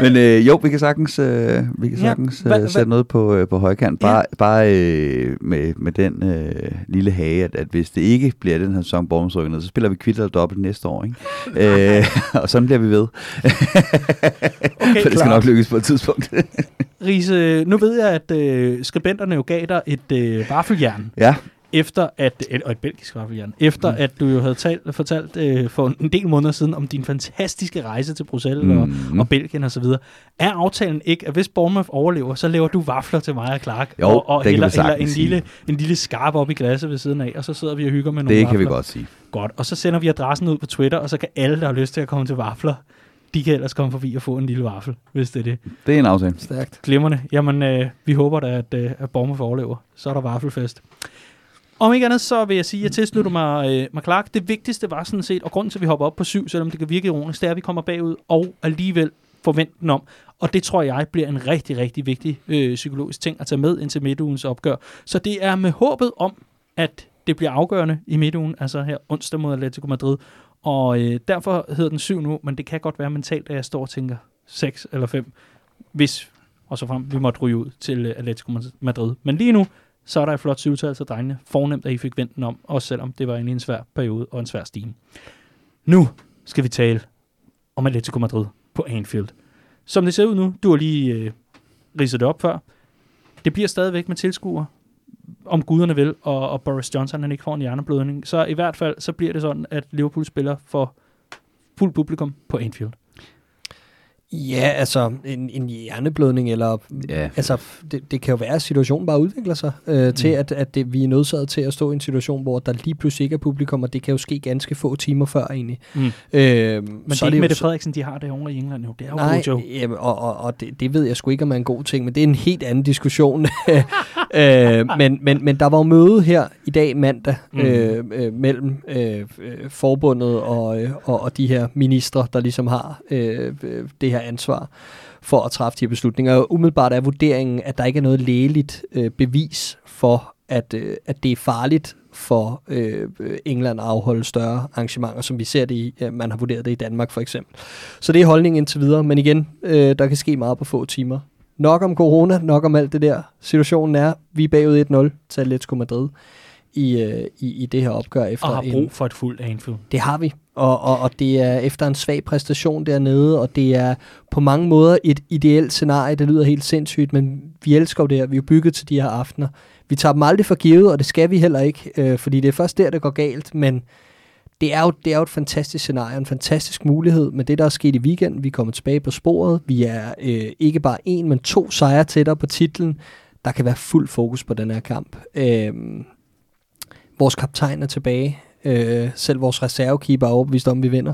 Men øh, jo, vi kan sagtens, øh, vi kan sagtens ja, hva, øh, sætte noget på, øh, på højkant. Bare, ja. bare øh, med, med den øh, lille hage, at, at hvis det ikke bliver den her sæson Borgensrykket så spiller vi kvitter og dobbelt næste år. Ikke? øh, og sådan bliver vi ved. okay, For det skal klar. nok lykkes på et tidspunkt. Riese, nu ved jeg, at øh, skribenterne jo gav dig et øh, vaffeljern. Ja efter at, og et belgisk vaffeljern, efter mm. at du jo havde talt, fortalt øh, for en del måneder siden om din fantastiske rejse til Bruxelles mm. og, og Belgien og så videre. Er aftalen ikke, at hvis Bournemouth overlever, så laver du vafler til mig og Clark, jo, og, og eller, eller en lille, en lille skarp op i glasset ved siden af, og så sidder vi og hygger med nogle Det vafler. kan vi godt sige. Godt, og så sender vi adressen ud på Twitter, og så kan alle, der har lyst til at komme til vafler, de kan ellers komme forbi og få en lille vaffel, hvis det er det. Det er en aftale. Stærkt. Glimmerne. Jamen, øh, vi håber da, at, øh, at Bournemouth overlever. Så er der vaffelfest. Om ikke andet, så vil jeg sige, at jeg tilslutter mig, øh, mig Clark. Det vigtigste var sådan set, og grunden til, at vi hopper op på syv, selvom det kan virke ironisk, det er, at vi kommer bagud og alligevel forventer den om. Og det tror jeg bliver en rigtig, rigtig vigtig øh, psykologisk ting at tage med ind til midtugens opgør. Så det er med håbet om, at det bliver afgørende i midtugen, altså her onsdag mod Atletico Madrid. Og øh, derfor hedder den syv nu, men det kan godt være mentalt, at jeg står og tænker 6 eller 5, hvis og så frem vi måtte ryge ud til øh, Atletico Madrid. Men lige nu, så er der et flot syvtal til drengene. Fornemt, at I fik vendt den om, også selvom det var en svær periode og en svær stime. Nu skal vi tale om Atletico Madrid på Anfield. Som det ser ud nu, du har lige øh, ridset det op før, det bliver stadigvæk med tilskuere, om guderne vil, og, og Boris Johnson han ikke får en hjerneblødning. Så i hvert fald, så bliver det sådan, at Liverpool spiller for fuld publikum på Anfield. Ja, altså en, en hjerneblødning, eller ja. altså, det, det kan jo være, at situationen bare udvikler sig øh, mm. til, at, at det, vi er nødsaget til at stå i en situation, hvor der lige pludselig ikke er publikum, og det kan jo ske ganske få timer før egentlig. Mm. Øh, Men så det er ikke Mette Frederiksen, de har det over i England jo. Det er jo nej, jo. Jamen, og, og, og det, det ved jeg sgu ikke, om er en god ting, men det er en helt anden diskussion. øh, men, men, men der var jo møde her i dag mandag mm. øh, øh, mellem øh, forbundet og, øh, og, og de her ministre, der ligesom har øh, det her ansvar for at træffe de her beslutninger. Og umiddelbart er vurderingen, at der ikke er noget lægeligt øh, bevis for, at, øh, at det er farligt for øh, England at afholde større arrangementer, som vi ser det i, øh, man har vurderet det i Danmark for eksempel. Så det er holdningen indtil videre, men igen, øh, der kan ske meget på få timer. Nok om corona, nok om alt det der. Situationen er, vi er bagud 1-0 til Atletico Madrid i, øh, i, i det her opgør. Efter og har brug for et fuldt Anfield. Det har vi, og, og, og det er efter en svag præstation dernede, og det er på mange måder et ideelt scenarie, det lyder helt sindssygt, men vi elsker jo det her, vi er bygget til de her aftener. Vi tager dem aldrig for givet, og det skal vi heller ikke, øh, fordi det er først der, det går galt, men det er, jo, det er jo et fantastisk scenarie, en fantastisk mulighed med det, der er sket i weekenden. Vi kommer tilbage på sporet. Vi er øh, ikke bare en, men to sejre tættere på titlen. Der kan være fuld fokus på den her kamp. Øh, vores kaptajn er tilbage. Øh, selv vores reservekeeper er overbevist om, vi vinder.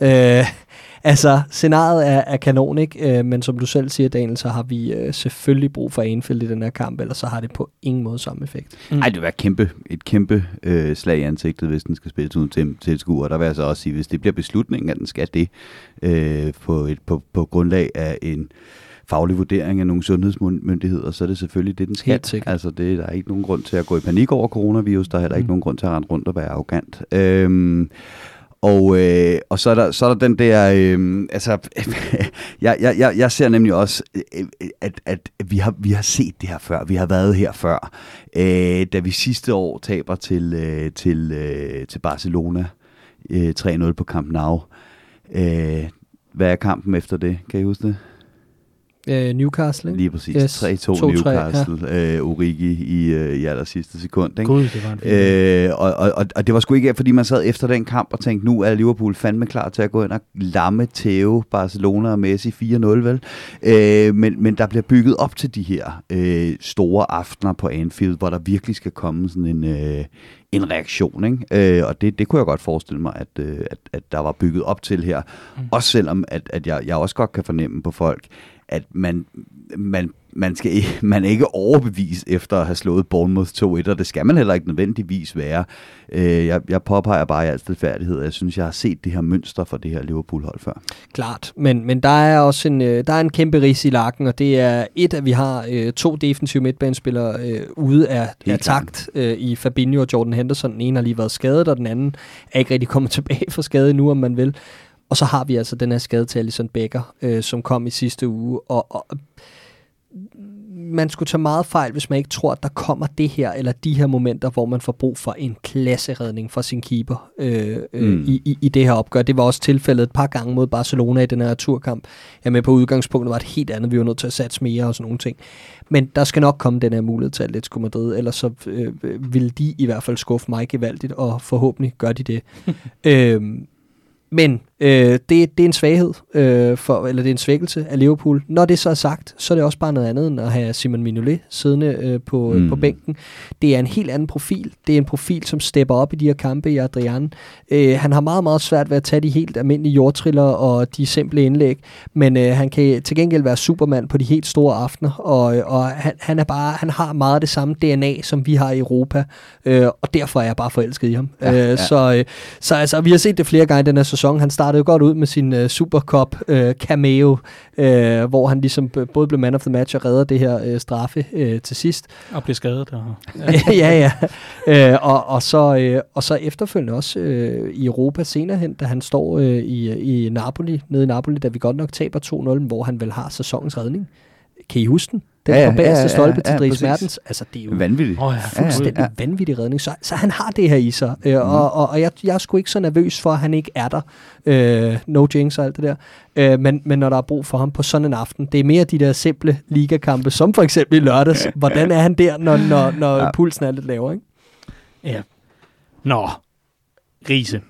Øh, altså, scenariet er, er kanon, ikke? Øh, men som du selv siger, Daniel, så har vi øh, selvfølgelig brug for Anfield i den her kamp, ellers så har det på ingen måde samme effekt. Mm. Ej, det vil være kæmpe, et kæmpe øh, slag i ansigtet, hvis den skal spilles uden til tilskuer. Der vil jeg så også sige, hvis det bliver beslutningen, at den skal det øh, på, et, på, på grundlag af en faglig vurdering af nogle sundhedsmyndigheder, så er det selvfølgelig det, den skal. Altså, det, der er ikke nogen grund til at gå i panik over coronavirus, der er heller ikke mm. nogen grund til at rende rundt og være arrogant. Øhm, og, øh, og så, er der, så er der den der, øh, altså, jeg, jeg, jeg ser nemlig også, øh, at, at vi, har, vi har set det her før, vi har været her før, øh, da vi sidste år taber til, øh, til, øh, til Barcelona øh, 3-0 på Camp Nou. Øh, hvad er kampen efter det? Kan I huske det? Uh, Newcastle, ikke? Lige præcis. Yes. 3-2 Newcastle. Ja. Uh, Origi i, uh, i aller sidste sekund. Ikke? God, det var en uh, og, og, og, det var sgu ikke, fordi man sad efter den kamp og tænkte, nu er Liverpool fandme klar til at gå ind og lamme Theo, Barcelona og Messi 4-0, vel? Uh, men, men der bliver bygget op til de her uh, store aftener på Anfield, hvor der virkelig skal komme sådan en... Uh, en reaktion. Ikke? Øh, og det, det kunne jeg godt forestille mig, at, øh, at, at der var bygget op til her. Mm. Også selvom, at, at jeg, jeg også godt kan fornemme på folk, at man, man, man, skal, man er ikke overbevist efter at have slået Bournemouth 2-1, og det skal man heller ikke nødvendigvis være. Øh, jeg, jeg påpeger bare i al stilfærdighed, jeg synes, jeg har set det her mønster for det her Liverpool-hold før. Klart, men, men der er også en, øh, der er en kæmpe ris i lakken, og det er et, at vi har øh, to defensive midtbanespillere øh, ude af, af takt øh, i Fabinho og Jordan Henderson. Den ene har lige været skadet, og den anden er ikke rigtig kommet tilbage fra skade nu, om man vil. Og så har vi altså den her skade til Alison Becker, øh, som kom i sidste uge. Og, og man skulle tage meget fejl, hvis man ikke tror, at der kommer det her, eller de her momenter, hvor man får brug for en klasseredning for sin keeper øh, øh, mm. i, i, i det her opgør. Det var også tilfældet et par gange mod Barcelona i den her turkamp. Jeg med på udgangspunktet var et helt andet. Vi var nødt til at satse mere og sådan nogle ting. Men der skal nok komme den her mulighed til Atletico Madrid, ellers så øh, vil de i hvert fald skuffe mig gevaldigt, og forhåbentlig gør de det. øh, men øh, det, det er en svaghed, øh, for, eller det er en svækkelse af Liverpool. Når det så er sagt, så er det også bare noget andet end at have Simon Mignolet siddende øh, på, mm. på bænken. Det er en helt anden profil. Det er en profil, som stepper op i de her kampe i Adrian. Øh, han har meget, meget svært ved at tage de helt almindelige jordtriller og de simple indlæg, men øh, han kan til gengæld være supermand på de helt store aftener, og, og han, han, er bare, han har meget det samme DNA, som vi har i Europa, øh, og derfor er jeg bare forelsket i ham. Ja, øh, ja. Så, øh, så altså, vi har set det flere gange i den her sæson. Han startede jo godt ud med sin uh, Supercup uh, cameo, uh, hvor han ligesom både blev man of the match og redder det her uh, straffe uh, til sidst. Og blev skadet. Og... ja, ja. Uh, og, og, så, uh, og så efterfølgende også uh, i Europa senere hen, da han står uh, i, i Napoli, nede i Napoli, da vi godt nok taber 2-0, hvor han vel har sæsonens redning. Kan I huske den? Den ja, ja, ja, stolpe ja, ja, til Dries Mertens. Altså, det er jo vanvittigt. Oh, ja, fuldstændig ja, ja. vanvittig redning. Så, så han har det her i sig. Øh, mm. og, og, og jeg, jeg er sgu ikke så nervøs for, at han ikke er der. Øh, no jinx og alt det der. Øh, men, men når der er brug for ham på sådan en aften, det er mere de der simple ligakampe, som for eksempel i lørdags. Hvordan er han der, når, når, når ja. pulsen er lidt lavere? Ikke? Ja. Nå, Riese.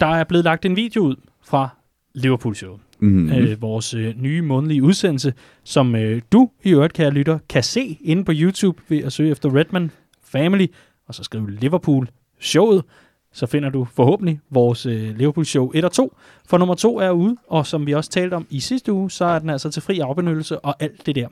Der er blevet lagt en video ud fra Liverpool-showet mm-hmm. øh, vores øh, nye månedlige udsendelse, som øh, du i øvrigt, kære lytter, kan se inde på YouTube ved at søge efter Redman Family, og så skrive Liverpool showet, så finder du forhåbentlig vores øh, Liverpool show 1 og 2. For nummer 2 er ude, og som vi også talte om i sidste uge, så er den altså til fri afbenyttelse og alt det der.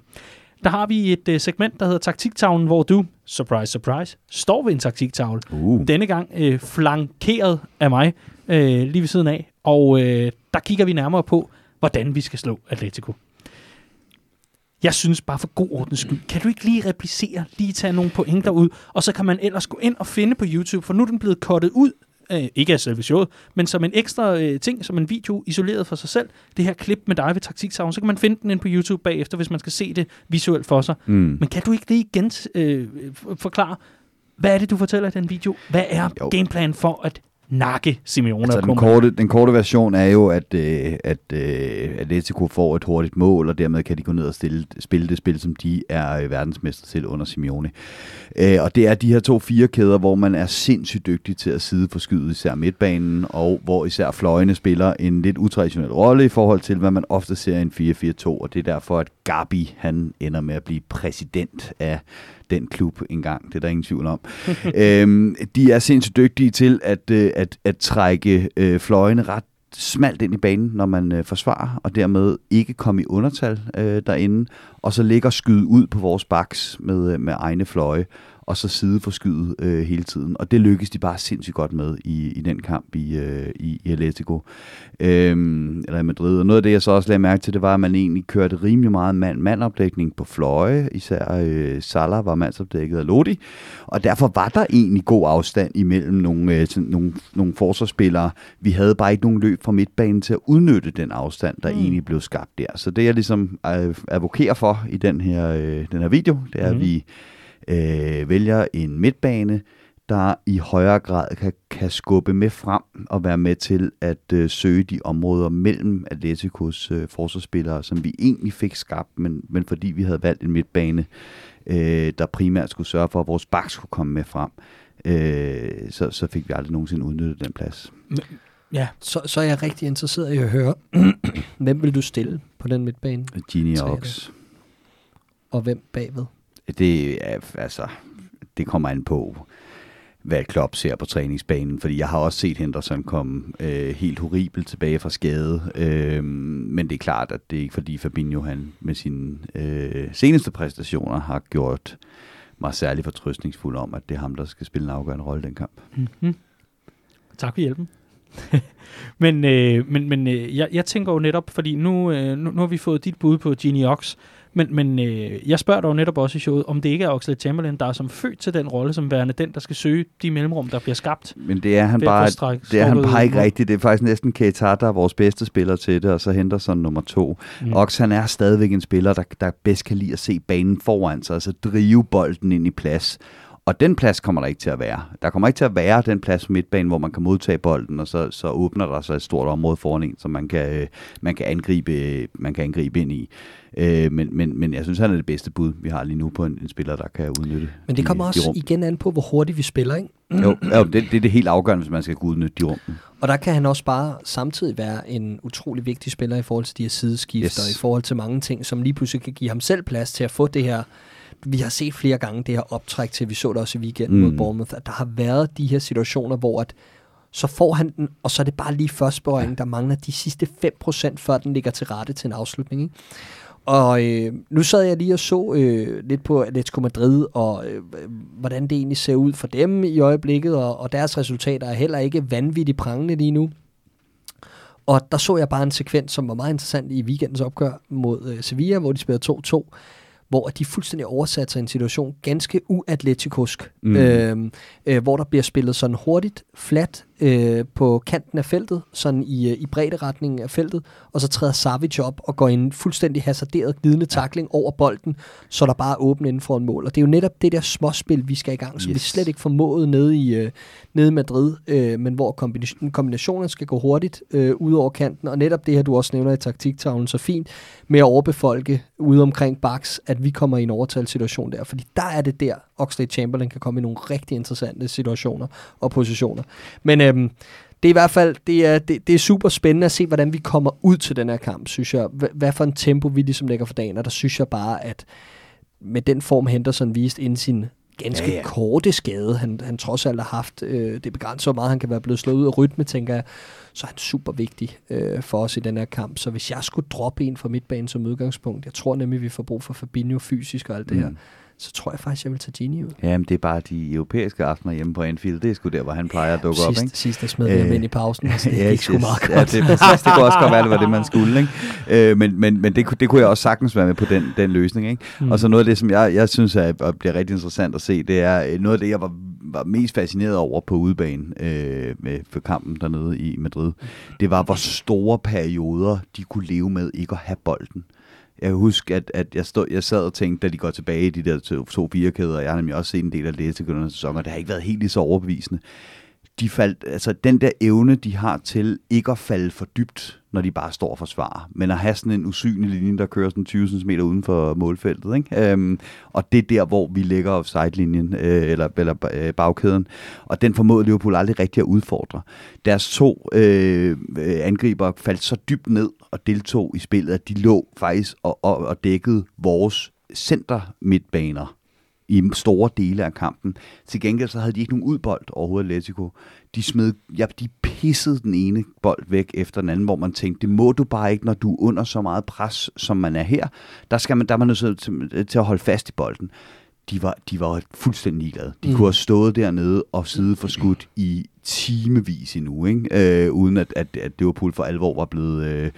Der har vi et øh, segment, der hedder Taktiktavlen, hvor du, surprise, surprise, står ved en taktiktavle. Uh. Denne gang øh, flankeret af mig, øh, lige ved siden af. Og øh, der kigger vi nærmere på, hvordan vi skal slå Atletico. Jeg synes bare for god ordens skyld, kan du ikke lige replicere, lige tage nogle pointer ud, og så kan man ellers gå ind og finde på YouTube, for nu er den blevet kottet ud, øh, ikke af selve showet, men som en ekstra øh, ting, som en video isoleret for sig selv, det her klip med dig ved taktiksavn, så kan man finde den ind på YouTube bagefter, hvis man skal se det visuelt for sig. Mm. Men kan du ikke lige igen øh, forklare, hvad er det, du fortæller i den video? Hvad er jo. gameplanen for at nakke Simeone altså, den, korte, den korte version er jo, at, øh, at øh, Atletico får et hurtigt mål, og dermed kan de gå ned og stille, spille det spil, som de er øh, verdensmester til under Simeone. Øh, og det er de her to fire kæder, hvor man er sindssygt dygtig til at sidde for skydet, især midtbanen, og hvor især fløjene spiller en lidt utraditionel rolle i forhold til, hvad man ofte ser i en 4-4-2, og det er derfor, at Gabi han ender med at blive præsident af den klub engang, det er der ingen tvivl om. øhm, de er sindssygt dygtige til at, øh, at, at trække øh, fløjene ret smalt ind i banen, når man øh, forsvarer, og dermed ikke komme i undertal øh, derinde, og så ligger skyde ud på vores baks med, øh, med egne fløje og så sideforskyde øh, hele tiden. Og det lykkedes de bare sindssygt godt med i, i den kamp i, øh, i, i Atletico, øhm, eller i Madrid. Og noget af det, jeg så også lagde mærke til, det var, at man egentlig kørte rimelig meget mand-mandopdækning på fløje. Især øh, Salah var mandsopdækket af Lodi. Og derfor var der egentlig god afstand imellem nogle, øh, nogle, nogle forsvarsspillere. Vi havde bare ikke nogen løb fra midtbanen til at udnytte den afstand, der mm. egentlig blev skabt der. Så det, jeg ligesom øh, advokerer for i den her, øh, den her video, det er, mm. at vi øh, vælger en midtbane, der i højere grad kan, kan skubbe med frem og være med til at øh, søge de områder mellem Atleticos øh, forsvarsspillere, som vi egentlig fik skabt, men, men fordi vi havde valgt en midtbane, øh, der primært skulle sørge for, at vores bak skulle komme med frem, øh, så, så fik vi aldrig nogensinde udnyttet den plads. Ja. Så, så er jeg rigtig interesseret i at høre, hvem vil du stille på den midtbane? Genie Ox. Og hvem bagved? Det er, altså, det kommer an på, hvad Klopp ser på træningsbanen, fordi jeg har også set Henderson komme øh, helt horribelt tilbage fra skade, øh, men det er klart, at det er ikke fordi Fabinho han med sine øh, seneste præstationer har gjort mig særlig fortrøstningsfuld om, at det er ham, der skal spille en afgørende rolle i den kamp. Mm-hmm. Tak for hjælpen. men øh, men, men øh, jeg, jeg tænker jo netop, fordi nu, øh, nu, nu har vi fået dit bud på Genie Ox, men, men øh, jeg spørger dog netop også i showet, om det ikke er Oxlade Chamberlain, der er som født til den rolle, som værende den, der skal søge de mellemrum, der bliver skabt. Men det er han bare, stræk, det er han bare ikke rigtigt. Det er faktisk næsten Keita, der er vores bedste spiller til det, og så henter sådan nummer to. Mm. Ox, han er stadigvæk en spiller, der, der bedst kan lide at se banen foran sig, altså drive bolden ind i plads. Og den plads kommer der ikke til at være. Der kommer ikke til at være den plads på midtbanen, hvor man kan modtage bolden, og så, så åbner der sig et stort område foran en, som man kan, øh, man kan, angribe, man kan angribe ind i. Øh, men, men, men jeg synes, han er det bedste bud, vi har lige nu på en, en spiller, der kan udnytte Men det kommer de, også de igen an på, hvor hurtigt vi spiller, ikke? Jo, jo det, det er det helt afgørende, hvis man skal kunne udnytte de rum. Og der kan han også bare samtidig være en utrolig vigtig spiller i forhold til de her sideskifter, yes. i forhold til mange ting, som lige pludselig kan give ham selv plads til at få det her vi har set flere gange det her optræk til, vi så det også i weekenden mm. mod Bournemouth, at der har været de her situationer, hvor at så får han den, og så er det bare lige først berøring, der mangler de sidste 5%, før den ligger til rette til en afslutning. Ikke? Og øh, nu sad jeg lige og så øh, lidt på Atletico Madrid, og øh, hvordan det egentlig ser ud for dem i øjeblikket, og, og deres resultater er heller ikke vanvittigt prangende lige nu. Og der så jeg bare en sekvens, som var meget interessant i weekendens opgør mod øh, Sevilla, hvor de spillede 2-2 hvor de fuldstændig oversat sig en situation ganske uatleticosk, mm. øh, øh, hvor der bliver spillet sådan hurtigt, flat, øh, på kanten af feltet, sådan i, øh, i bredde retningen af feltet, og så træder Savic op og går en fuldstændig hasarderet glidende takling over bolden, så der bare er åbent inden for en mål. Og det er jo netop det der småspil, vi skal i gang, som yes. vi slet ikke formåede nede i, øh, nede i Madrid, øh, men hvor kombination, kombinationen skal gå hurtigt øh, ud over kanten, og netop det her, du også nævner i taktiktavlen så fint, med at overbefolke ude omkring baks, at vi kommer i en overtalssituation der, fordi der er det der, Oxlade Chamberlain kan komme i nogle rigtig interessante situationer og positioner. Men øhm, det er i hvert fald det er, det, det er super spændende at se, hvordan vi kommer ud til den her kamp, synes jeg. Hvad for en tempo vi ligesom lægger for dagen, og der synes jeg bare, at med den form Henderson viste inden sin ganske ja, ja. korte skade, han, han trods alt har haft, øh, det begrænser hvor meget han kan være blevet slået ud af rytme, tænker jeg, så er han super vigtig øh, for os i den her kamp. Så hvis jeg skulle droppe en fra midtbanen som udgangspunkt, jeg tror nemlig, vi får brug for Fabinho fysisk og alt det mm. her, så tror jeg faktisk, jeg vil tage Gini ud. Jamen, det er bare de europæiske aftener hjemme på Anfield. Det er sgu der, hvor han plejer at dukke sidst, op, ikke? Sidst, der smed vi ham ind i pausen. Altså, det ja, gik sgu meget godt. Ja, det, præcis, det kunne også godt være, det var det, man skulle, ikke? Øh, men men, men det, det kunne jeg også sagtens være med på den, den løsning, ikke? Mm. Og så noget af det, som jeg, jeg synes er, bliver rigtig interessant at se, det er øh, noget af det, jeg var, var mest fascineret over på udbanen øh, med, for kampen dernede i Madrid. Det var, hvor store perioder de kunne leve med ikke at have bolden. Jeg husker, at, at jeg, stod, jeg sad og tænkte, da de går tilbage i de der to, to firekæder, jeg har nemlig også set en del af det til sæson, og det har ikke været helt lige så overbevisende. De faldt, altså den der evne, de har til ikke at falde for dybt, når de bare står og forsvarer, men at have sådan en usynlig linje, der kører sådan 20 cm uden for målfeltet. Ikke? Øhm, og det er der, hvor vi lægger offside-linjen, øh, eller, eller øh, bagkæden. Og den formåede Liverpool aldrig rigtig at udfordre. Deres to øh, angriber faldt så dybt ned og deltog i spillet, at de lå faktisk og, og, og dækkede vores center midtbaner i store dele af kampen. Til gengæld så havde de ikke nogen udbold overhovedet, Atletico. De smed, ja, de pissede den ene bold væk efter den anden, hvor man tænkte, det må du bare ikke, når du er under så meget pres, som man er her. Der, skal man, der er man nødt til, til at holde fast i bolden de var, de var fuldstændig ligeglade. De mm. kunne have stået dernede og sidde for skudt i timevis endnu, ikke? Øh, uden at, at, at Liverpool for alvor var blevet, øh,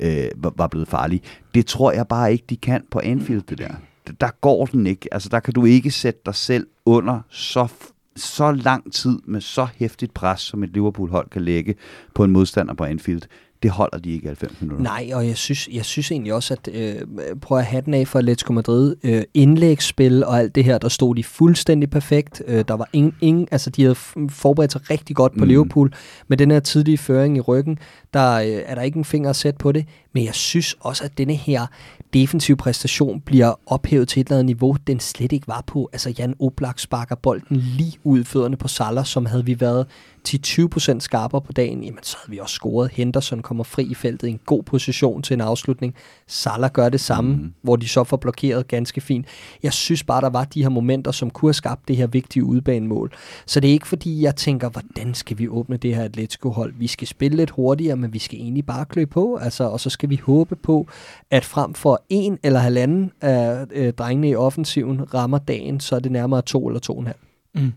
øh, var blevet farlig. Det tror jeg bare ikke, de kan på Anfield, det der. Der går den ikke. Altså, der kan du ikke sætte dig selv under så så lang tid med så hæftigt pres, som et Liverpool-hold kan lægge på en modstander på Anfield det holder de ikke 90 minutter. Nej, og jeg synes, jeg synes egentlig også, at øh, prøv at have den af for Atletico Madrid. Øh, indlægsspil og alt det her, der stod de fuldstændig perfekt. Øh, der var ingen, ingen, altså de havde forberedt sig rigtig godt på mm. Liverpool. Med den her tidlige føring i ryggen, der øh, er der ikke en finger at sætte på det. Men jeg synes også, at denne her defensive præstation bliver ophævet til et eller andet niveau, den slet ikke var på. Altså Jan Oblak sparker bolden lige ud i fødderne på Salah, som havde vi været 10-20% skarpere på dagen, jamen så havde vi også scoret. Henderson kommer fri i feltet i en god position til en afslutning. Salah gør det samme, mm. hvor de så får blokeret ganske fint. Jeg synes bare, der var de her momenter, som kunne have skabt det her vigtige udbanemål. Så det er ikke fordi, jeg tænker, hvordan skal vi åbne det her Atletico-hold? Vi skal spille lidt hurtigere, men vi skal egentlig bare klø på, altså, og så skal vi håbe på, at frem for en eller halvanden af øh, drengene i offensiven rammer dagen, så er det nærmere to eller to og en halv. Mm.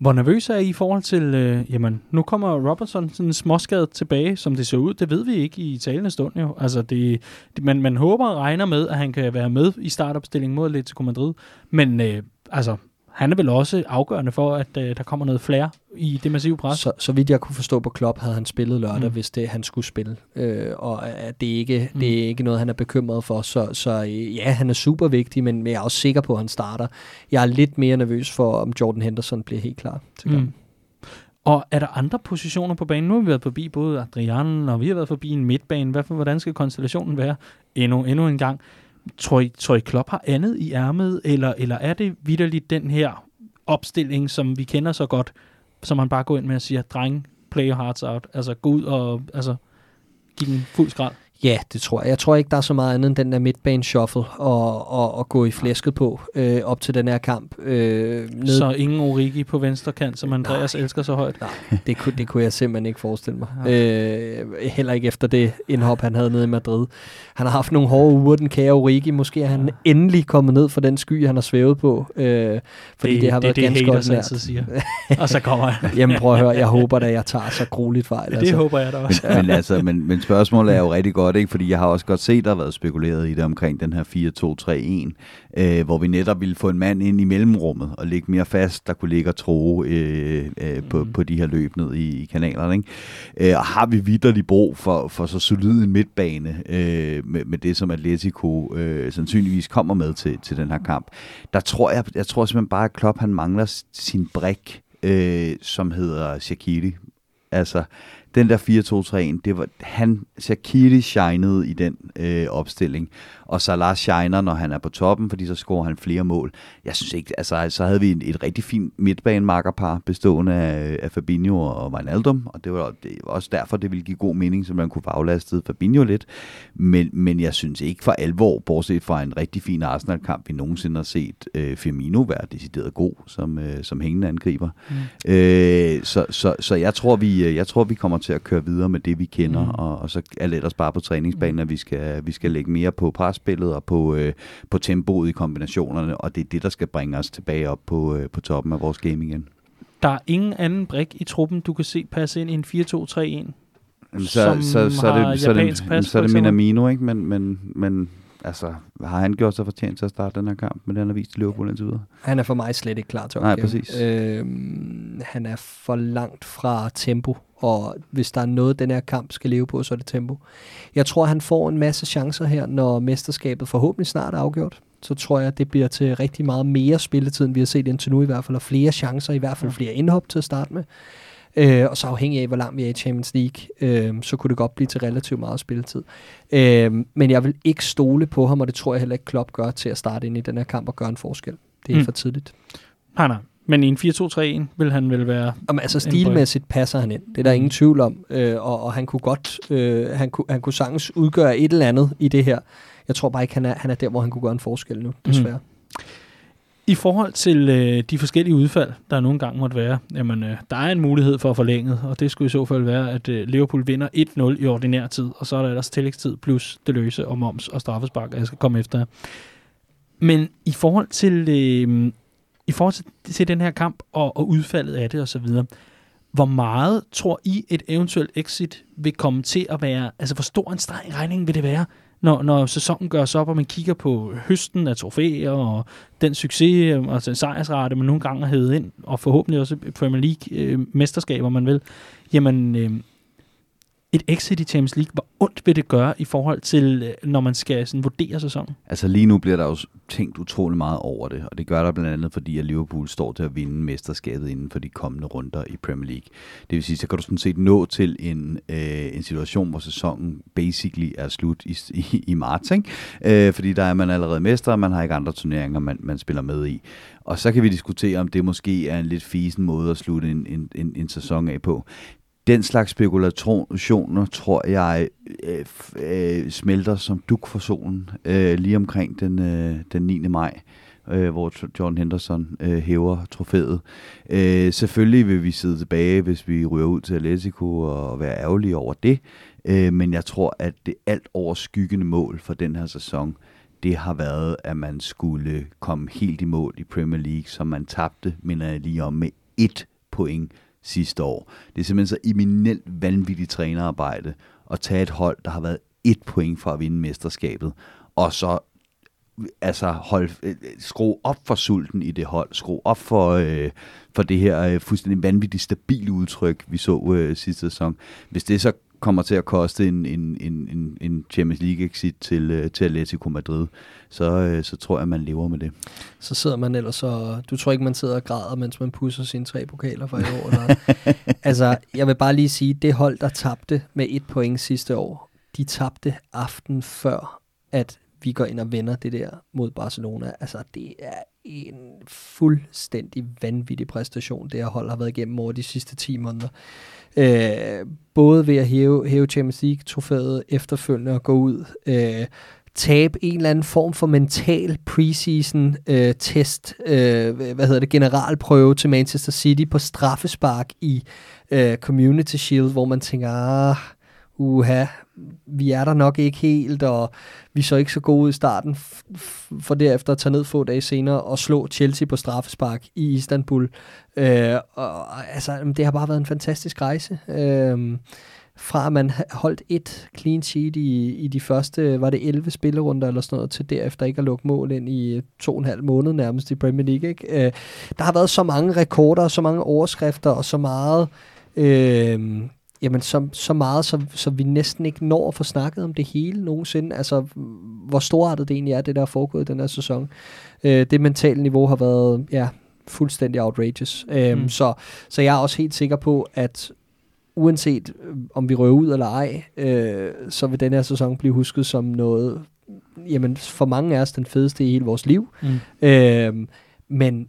Hvor nervøs er I i forhold til, øh, jamen, nu kommer Robertson sådan småskadet tilbage, som det ser ud. Det ved vi ikke i talende stund jo. Altså, det, det, man, man håber og regner med, at han kan være med i startopstillingen mod Atletico Madrid. Men øh, altså, han er vel også afgørende for, at øh, der kommer noget flere i det massive pres. Så, så vidt jeg kunne forstå på Klopp, havde han spillet lørdag, mm. hvis det han skulle spille. Øh, og at det ikke mm. det er ikke noget, han er bekymret for. Så, så øh, ja, han er super vigtig, men jeg er også sikker på, at han starter. Jeg er lidt mere nervøs for, om Jordan Henderson bliver helt klar til mm. Og er der andre positioner på banen? Nu har vi været forbi både Adrian, og vi har været forbi en midtbane. Hvad, hvordan skal konstellationen være endnu, endnu en gang? Tror I, tror I Klopp har andet i ærmet, eller, eller er det vidderligt den her opstilling, som vi kender så godt, som han bare går ind med og siger, dreng, play your hearts out. Altså gå ud og altså, give den fuld skrald. Ja, det tror jeg. Jeg tror ikke, der er så meget andet end den der midtbane shuffle og, og, og gå i flæsket på øh, op til den her kamp. Øh, ned... Så ingen Origi på venstre kant, som Andreas Nej. elsker så højt? Nej, det kunne, det kunne jeg simpelthen ikke forestille mig. Øh, heller ikke efter det indhop, han havde nede i Madrid. Han har haft nogle hårde uger, den kære Origi. Måske er han ja. endelig kommet ned fra den sky, han har svævet på. Øh, fordi det, det har det, været det, ganske godt nært. siger. og så kommer han. Jamen prøv at høre, jeg håber da, jeg tager så grueligt fejl. Det altså. håber jeg da også. Men, men, altså, men, men spørgsmålet er jo rigtig godt, ikke? fordi jeg har også godt set, der har været spekuleret i det omkring den her 4-2-3-1, øh, hvor vi netop ville få en mand ind i mellemrummet og ligge mere fast, der kunne ligge og tro øh, øh, på, mm. på de her løb ned i, i kanalerne. Ikke? Øh, og har vi vidderlig brug for, for så solid en midtbane øh, med, med det, som Atletico øh, sandsynligvis kommer med til, til den her kamp, der tror jeg, jeg tror simpelthen bare, at Klopp han mangler sin brik, øh, som hedder Shaqiri. Altså, den der 4-2-3'en, det var, han, Shaqiri shinede i den øh, opstilling, og Salah shiner, når han er på toppen, fordi så scorer han flere mål. Jeg synes ikke, altså så havde vi et, et rigtig fint midtbanemarkerpar, bestående af, af Fabinho og Wijnaldum, og det var, det var også derfor, det ville give god mening, så man kunne få aflastet Fabinho lidt, men, men jeg synes ikke for alvor, bortset fra en rigtig fin Arsenal-kamp, vi nogensinde har set øh, Firmino være decideret god som, øh, som hængende angriber. Mm. Øh, så, så, så jeg tror, vi, øh, jeg tror, vi kommer til at køre videre med det, vi kender, mm. og, og så er det ellers bare på træningsbanen, at vi skal, vi skal lægge mere på presspillet og på, øh, på tempoet i kombinationerne, og det er det, der skal bringe os tilbage op på, øh, på toppen af vores game igen. Der er ingen anden brik i truppen, du kan se passe ind i en 4-2-3-1? så, så, så, så, er det, så, er det, så er det Minamino, ikke? Men, men, men altså, har han gjort sig fortjent til at starte den her kamp, men den har vist Liverpool indtil videre? Han er for mig slet ikke klar til opgaven. Nej, præcis. Øhm, han er for langt fra tempo, og hvis der er noget, den her kamp skal leve på, så er det tempo. Jeg tror, han får en masse chancer her, når mesterskabet forhåbentlig snart er afgjort. Så tror jeg, det bliver til rigtig meget mere spilletid, end vi har set indtil nu i hvert fald, og flere chancer, i hvert fald flere indhop til at starte med. Øh, og så afhængig af, hvor langt vi er i Champions League, øh, så kunne det godt blive til relativt meget spilletid. Øh, men jeg vil ikke stole på ham, og det tror jeg heller ikke Klopp gør til at starte ind i den her kamp og gøre en forskel. Det er mm. for tidligt. Nej, nej. Men i en 4-2-3-1 vil han vel være... Jamen, altså stilmæssigt passer han ind. Det er der ingen mm. tvivl om. Øh, og, og han kunne godt... Øh, han, kunne, han kunne sagtens udgøre et eller andet i det her. Jeg tror bare ikke, han er, han er der, hvor han kunne gøre en forskel nu, desværre. Mm. I forhold til øh, de forskellige udfald, der nogle gange måtte være, jamen, øh, der er en mulighed for at forlænge, og det skulle i så fald være, at øh, Liverpool vinder 1-0 i ordinær tid, og så er der ellers tillægstid plus det løse og moms og straffespark, og jeg skal komme efter. Men i forhold til, øh, i forhold til, den her kamp og, og udfaldet af det osv., hvor meget tror I et eventuelt exit vil komme til at være, altså hvor stor en streg regning regningen vil det være, når, når sæsonen gøres op, og man kigger på høsten af trofæer, og den succes øhm, altså og den sejrsrate, man nogle gange har hævet ind, og forhåbentlig også Premier League-mesterskaber, øhm, man vil, jamen, øh, et exit i Champions League, hvor ondt vil det gøre i forhold til, øh, når man skal sådan, vurdere sæsonen? Altså lige nu bliver der jo tænkt utrolig meget over det, og det gør der blandt andet, fordi at Liverpool står til at vinde mesterskabet inden for de kommende runder i Premier League. Det vil sige, så kan du sådan set nå til en, øh, en situation, hvor sæsonen basically er slut i, i, i marts, ikke? Øh, fordi der er man allerede mester, og man har ikke andre turneringer, man, man spiller med i. Og så kan vi diskutere, om det måske er en lidt fisen måde at slutte en, en, en, en sæson af på den slags spekulationer, tror jeg, øh, øh, smelter som duk for solen øh, lige omkring den, øh, den 9. maj, øh, hvor John Henderson øh, hæver trofæet. Øh, selvfølgelig vil vi sidde tilbage, hvis vi ryger ud til Atletico og være ærgerlige over det, øh, men jeg tror, at det alt overskyggende mål for den her sæson, det har været, at man skulle komme helt i mål i Premier League, som man tabte, mener jeg lige om, med et point sidste år. Det er simpelthen så eminent vanvittigt trænerarbejde at tage et hold, der har været et point for at vinde mesterskabet, og så altså hold, øh, op for sulten i det hold, skru op for, øh, for det her øh, fuldstændig vanvittigt stabile udtryk, vi så øh, sidste sæson. Hvis det så kommer til at koste en, en, en, en Champions League-exit til, øh, til Atletico Madrid, så, øh, så tror jeg, man lever med det. Så sidder man ellers og... Du tror ikke, man sidder og græder, mens man pusser sine tre pokaler for i år? Eller? altså, jeg vil bare lige sige, det hold, der tabte med et point sidste år, de tabte aften før, at vi går ind og vender det der mod Barcelona. Altså, det er en fuldstændig vanvittig præstation, det her hold har været igennem over de sidste 10 måneder. Øh, både ved at hæve, hæve Champions League-trofæet efterfølgende og gå ud, øh, tabe en eller anden form for mental preseason øh, test, øh, hvad hedder det, generalprøve til Manchester City på straffespark i øh, Community Shield, hvor man tænker, ah, uha, vi er der nok ikke helt, og vi så ikke så gode i starten, for derefter at tage ned få dage senere og slå Chelsea på straffespark i Istanbul. Øh, og, altså, det har bare været en fantastisk rejse. Øh, fra at man holdt et clean sheet i, i de første, var det 11 spillerunder eller sådan noget, til derefter ikke at lukke mål ind i øh, to og en halv måned nærmest i Premier League. Ikke? Øh, der har været så mange rekorder, så mange overskrifter og så meget... Øh, jamen så, så meget, så, så vi næsten ikke når at få snakket om det hele nogensinde. Altså, hvor storartet det egentlig er, det der er foregået i den her sæson. Øh, det mentale niveau har været, ja, fuldstændig outrageous. Øh, mm. så, så jeg er også helt sikker på, at uanset øh, om vi rører ud eller ej, øh, så vil den her sæson blive husket som noget, jamen for mange af os den fedeste i hele vores liv. Mm. Øh, men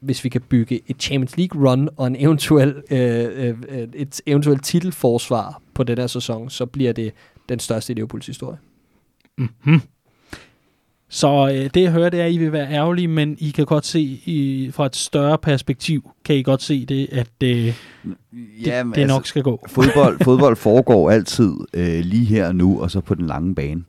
hvis vi kan bygge et Champions League run og en eventuel, øh, øh, et eventuelt titelforsvar på den her sæson, så bliver det den største i Liverpools historie. Mm-hmm. Så øh, det jeg hører, det er, at I vil være ærgerlige, men I kan godt se i, fra et større perspektiv, kan I godt se det, at øh, det, Jamen, det nok altså, skal gå. Fodbold, fodbold foregår altid øh, lige her og nu, og så på den lange bane.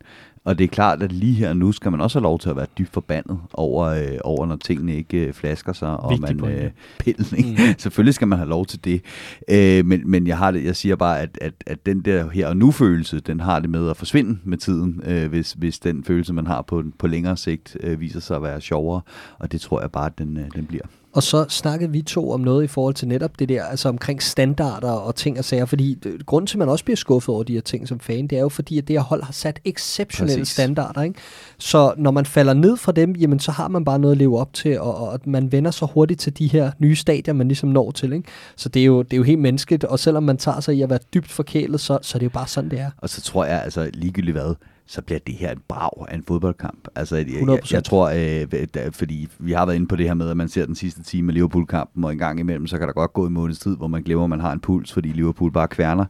Og det er klart, at lige her nu skal man også have lov til at være dybt forbandet over, øh, over når tingene ikke øh, flasker sig, og Vigtig man øh, pillen. Mm. Selvfølgelig skal man have lov til det. Øh, men men jeg, har det, jeg siger bare, at, at, at den der her og nu-følelse, den har det med at forsvinde med tiden, øh, hvis, hvis den følelse, man har på, på længere sigt, øh, viser sig at være sjovere. Og det tror jeg bare, at den, øh, den bliver. Og så snakkede vi to om noget i forhold til netop det der, altså omkring standarder og ting og sager, fordi grunden til, at man også bliver skuffet over de her ting som fan, det er jo fordi, at det her hold har sat exceptionelle Præcis. standarder. Ikke? Så når man falder ned fra dem, jamen så har man bare noget at leve op til, og, og man vender så hurtigt til de her nye stadier, man ligesom når til. Ikke? Så det er, jo, det er jo helt menneskeligt, og selvom man tager sig i at være dybt forkælet, så, så er det jo bare sådan, det er. Og så tror jeg, altså ligegyldigt hvad, så bliver det her en brag af en fodboldkamp. Altså, jeg, jeg, 100%. jeg tror, øh, da, fordi vi har været inde på det her med, at man ser den sidste time af Liverpool-kampen, og en gang imellem, så kan der godt gå en måneds tid, hvor man glemmer, at man har en puls, fordi Liverpool bare kværner.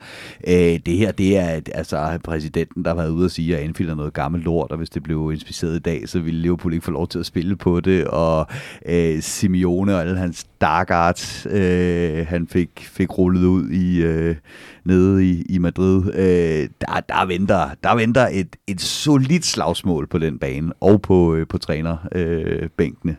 Øh, det her, det er altså præsidenten, der har været ude og sige, at Anfield er noget gammelt lort, og hvis det blev inspiceret i dag, så ville Liverpool ikke få lov til at spille på det, og øh, Simeone og alle hans dark arts, øh, han fik, fik rullet ud i, øh, nede i, i Madrid. Øh, der, der venter, der venter et, et solidt slagsmål på den bane, og på, øh, på trænerbænkene